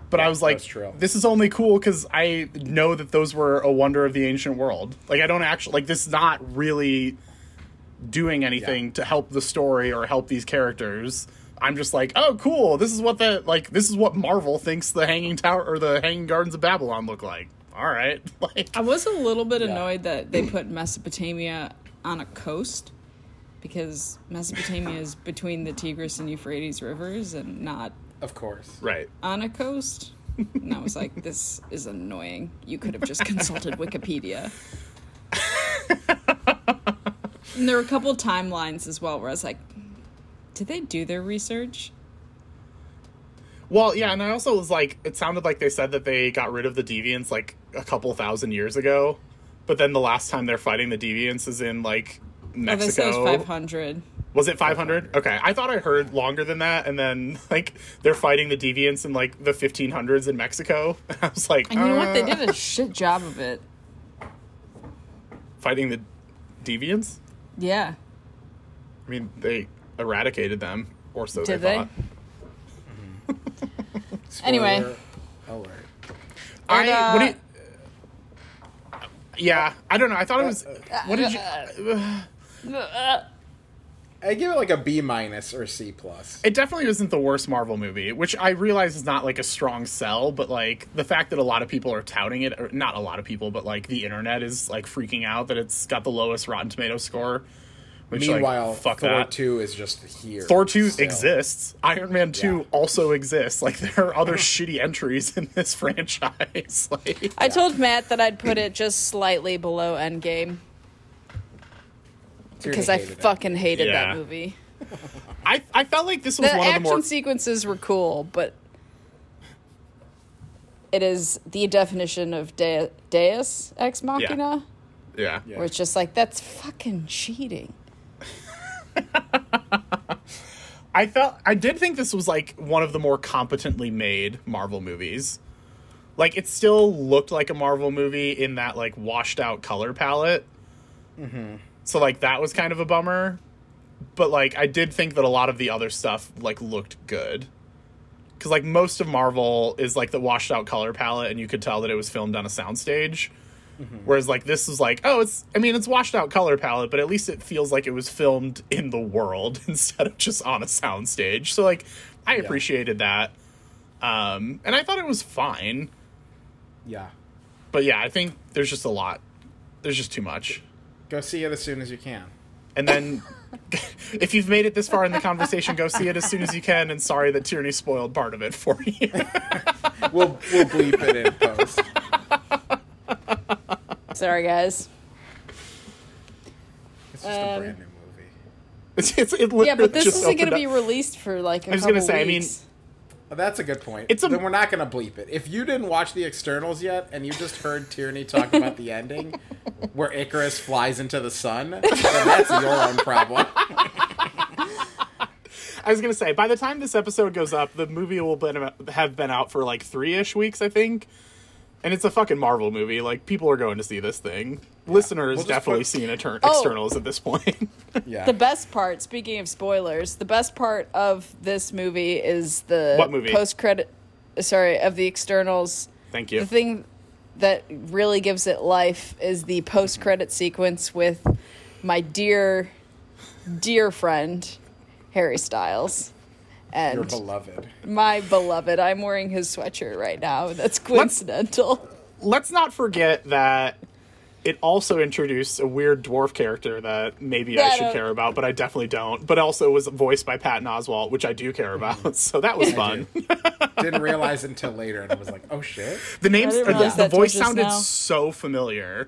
But I was like, true. this is only cool because I know that those were a wonder of the ancient world. Like, I don't actually like this. Is not really doing anything Yeah. to help the story or help these characters. I'm just like, oh, cool. This is what the like. This is what Marvel thinks the Hanging Tower or the Hanging Gardens of Babylon look like. All right, like I was a little bit Yeah. annoyed that they put Mesopotamia on a coast because Mesopotamia is between the Tigris and Euphrates rivers and not Of course. right. on a coast. And I was like, this is annoying. You could have just consulted Wikipedia. and there were a couple timelines as well where I was like, did they do their research? Well, yeah, and I also was like, it sounded like they said that they got rid of the deviants like a couple thousand years ago, but then the last time they're fighting the deviants is in like Oh, Mexico. was 500. Was it 500? Okay, I thought I heard longer than that, and then like they're fighting the deviants in like the 1500s in Mexico. I was like, And you know what? They uh, did a shit job of it. fighting the deviants. Yeah. I mean, they eradicated them, or so Did they they? thought. Anyway. Alert. I And, uh, what do you? Yeah, I don't know. I thought it was. What did you? I give it like a B minus or C plus. It definitely isn't the worst Marvel movie, which I realize is not like a strong sell, but like the fact that a lot of people are touting it, or not a lot of people, but like the internet is like freaking out that it's got the lowest Rotten Tomato score. Which, Meanwhile, like, fuck Thor that. two is just here. Thor 2 still. exists. Iron Man 2 Yeah. also exists. Like, there are other shitty entries in this franchise. like, I told Matt that I'd put it just slightly below Endgame because I hated it. fucking hated Yeah. that movie. I, I felt like this was The one of the action sequences were cool, but it is the definition of de- Deus ex machina, yeah. Yeah. where it's just like that's fucking cheating. I felt I did think this was like one of the more competently made Marvel movies. Like it still looked like a Marvel movie in that like washed out color palette. Mm-hmm. So like that was kind of a bummer. But like I did think that a lot of the other stuff like looked good. Cuz like most of Marvel is like the washed out color palette and you could tell that it was filmed on a soundstage. Whereas like this is like, oh, it's I mean it's washed out color palette, but at least it feels like it was filmed in the world instead of just on a soundstage. So like I appreciated that. Um and I thought it was fine. Yeah. But yeah, I think there's just a lot. There's just too much. Go see it as soon as you can. And then if you've made it this far in the conversation, go see it as soon as you can and sorry that Tierney spoiled part of it for you. We'll we'll bleep it in post. Sorry, guys. It's just a Um, brand new movie. it's, it's it Yeah, but this isn't going to be released for like a I was gonna couple say, I mean, weeks. That's a good point. It's a- then we're not going to bleep it. If you didn't watch the externals yet, and you just heard Tierney talk about the ending, where Ikaris flies into the sun, then that's your own problem. I was gonna say, by the time this episode goes up, the movie will been, have been out for like three ish weeks, I think. And it's a fucking Marvel movie. Like people are going to see this thing. Listeners We'll definitely put- seen etern- Oh. externals at this point. Yeah. The best part, speaking of spoilers, the best part of this movie is the What movie? post credit. Sorry, of the externals. Thank you. The thing that really gives it life is the post credit sequence with my dear, dear friend Harry Styles. Your And beloved. my beloved, I'm wearing his sweatshirt right now. That's coincidental. Let's not forget that it also introduced a weird dwarf character that maybe Yeah, I I should don't- care about, but I definitely don't. But also was voiced by Patton Oswalt, which I do care about. So that was fun. Didn't realize until later, and I was like, oh shit. The names, I the, the voice sounded now. so familiar.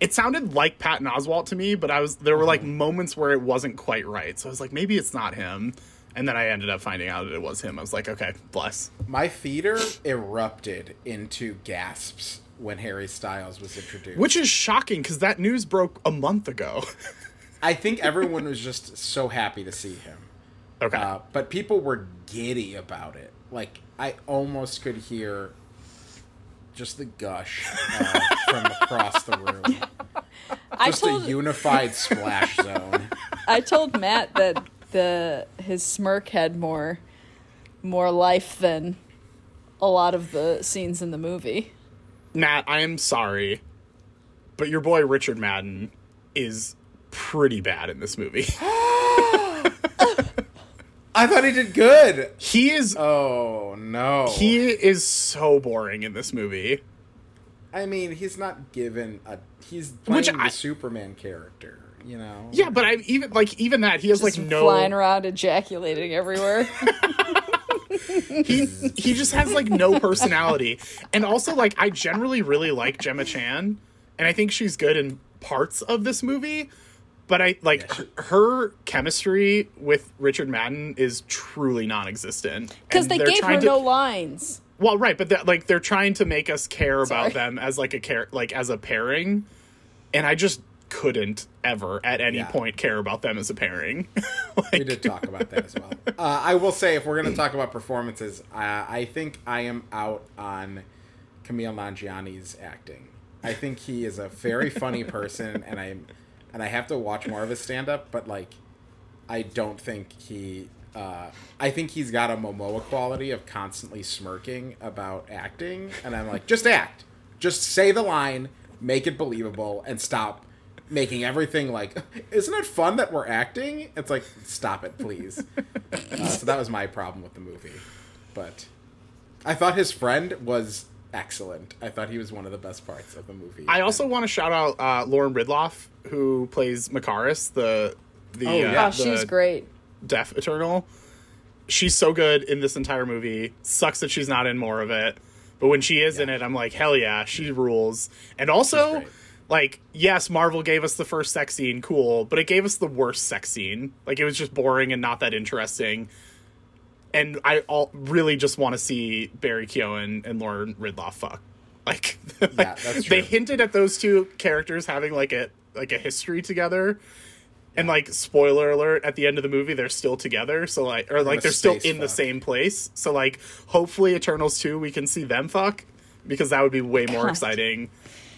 It sounded like Patton Oswalt to me, but I was there were like Mm-hmm. moments where it wasn't quite right. So I was like, maybe it's not him. And then I ended up finding out that it was him. I was like, okay, bless. My theater erupted into gasps when Harry Styles was introduced. Which is shocking because that news broke a month ago. I think everyone was just so happy to see him. okay. Uh, but people were giddy about it. Like I almost could hear just the gush uh, from across the room. I Just a unified splash zone. I told Matt that the his smirk had more more life than a lot of the scenes in the movie. Matt, I am sorry, but your boy Richard Madden is pretty bad in this movie. I thought he did good. he is Oh no. he is so boring in this movie. I mean, he's not given a. He's playing Which the I- Superman character. You know. Yeah, but I even like even that he has Just like no flying around ejaculating everywhere. he he just has like no personality. And also like I generally really like Gemma Chan and I think she's good in parts of this movie, but I like Yeah, she- her chemistry with Richard Madden is truly non-existent. Because they gave her to- no lines. Well, right, but they're, like they're trying to make us care Sorry. about them as like a care like as a pairing, and I just couldn't ever at any Yeah. point care about them as a pairing. we did talk about that as well. Uh, I will say, if we're going to talk about performances, uh, I think I am out on Kumail Nanjiani's acting. I think he is a very funny person, and I and I have to watch more of his stand up. But like, I don't think he. Uh, I think he's got a Momoa quality of constantly smirking about acting, and I'm like, just act, just say the line, make it believable, and stop making everything like. Isn't it fun that we're acting? It's like, stop it, please. Uh, so that was my problem with the movie, but I thought his friend was excellent. I thought he was one of the best parts of the movie. I also want to shout out uh, Lauren Ridloff, who plays Makaris, the the, Oh, uh, yeah. Oh, she's great. deaf Eternal. She's so good in this entire movie. Sucks that she's not in more of it, but when she is in it, I'm like, hell yeah, she rules. And also, great. Like, yes, Marvel gave us the first sex scene, cool, but it gave us the worst sex scene. Like, it was just boring and not that interesting. And I all, really just want to see Barry Keoghan and Lauren Ridloff fuck. Like, like, that's true. they hinted at those two characters having like a like a history together. And like spoiler alert, at the end of the movie, they're still together. So like, or like they're still space in the same place. So like, hopefully, Eternals two, we can see them fuck because that would be way more God. exciting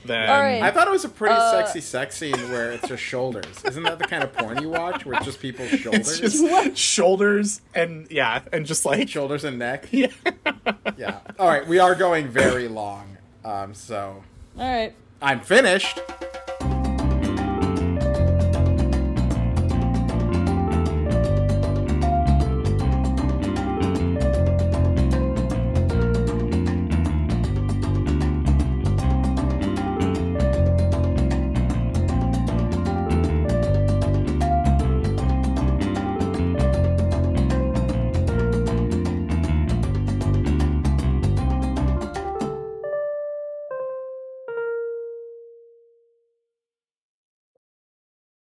than. All right. I thought it was a pretty Uh, sexy sex scene where it's just shoulders. Isn't that the kind of porn you watch where it's just people's shoulders? It's just shoulders and yeah, and just like shoulders and neck. yeah. Yeah. All right, we are going very long. Um, so All right. I'm finished.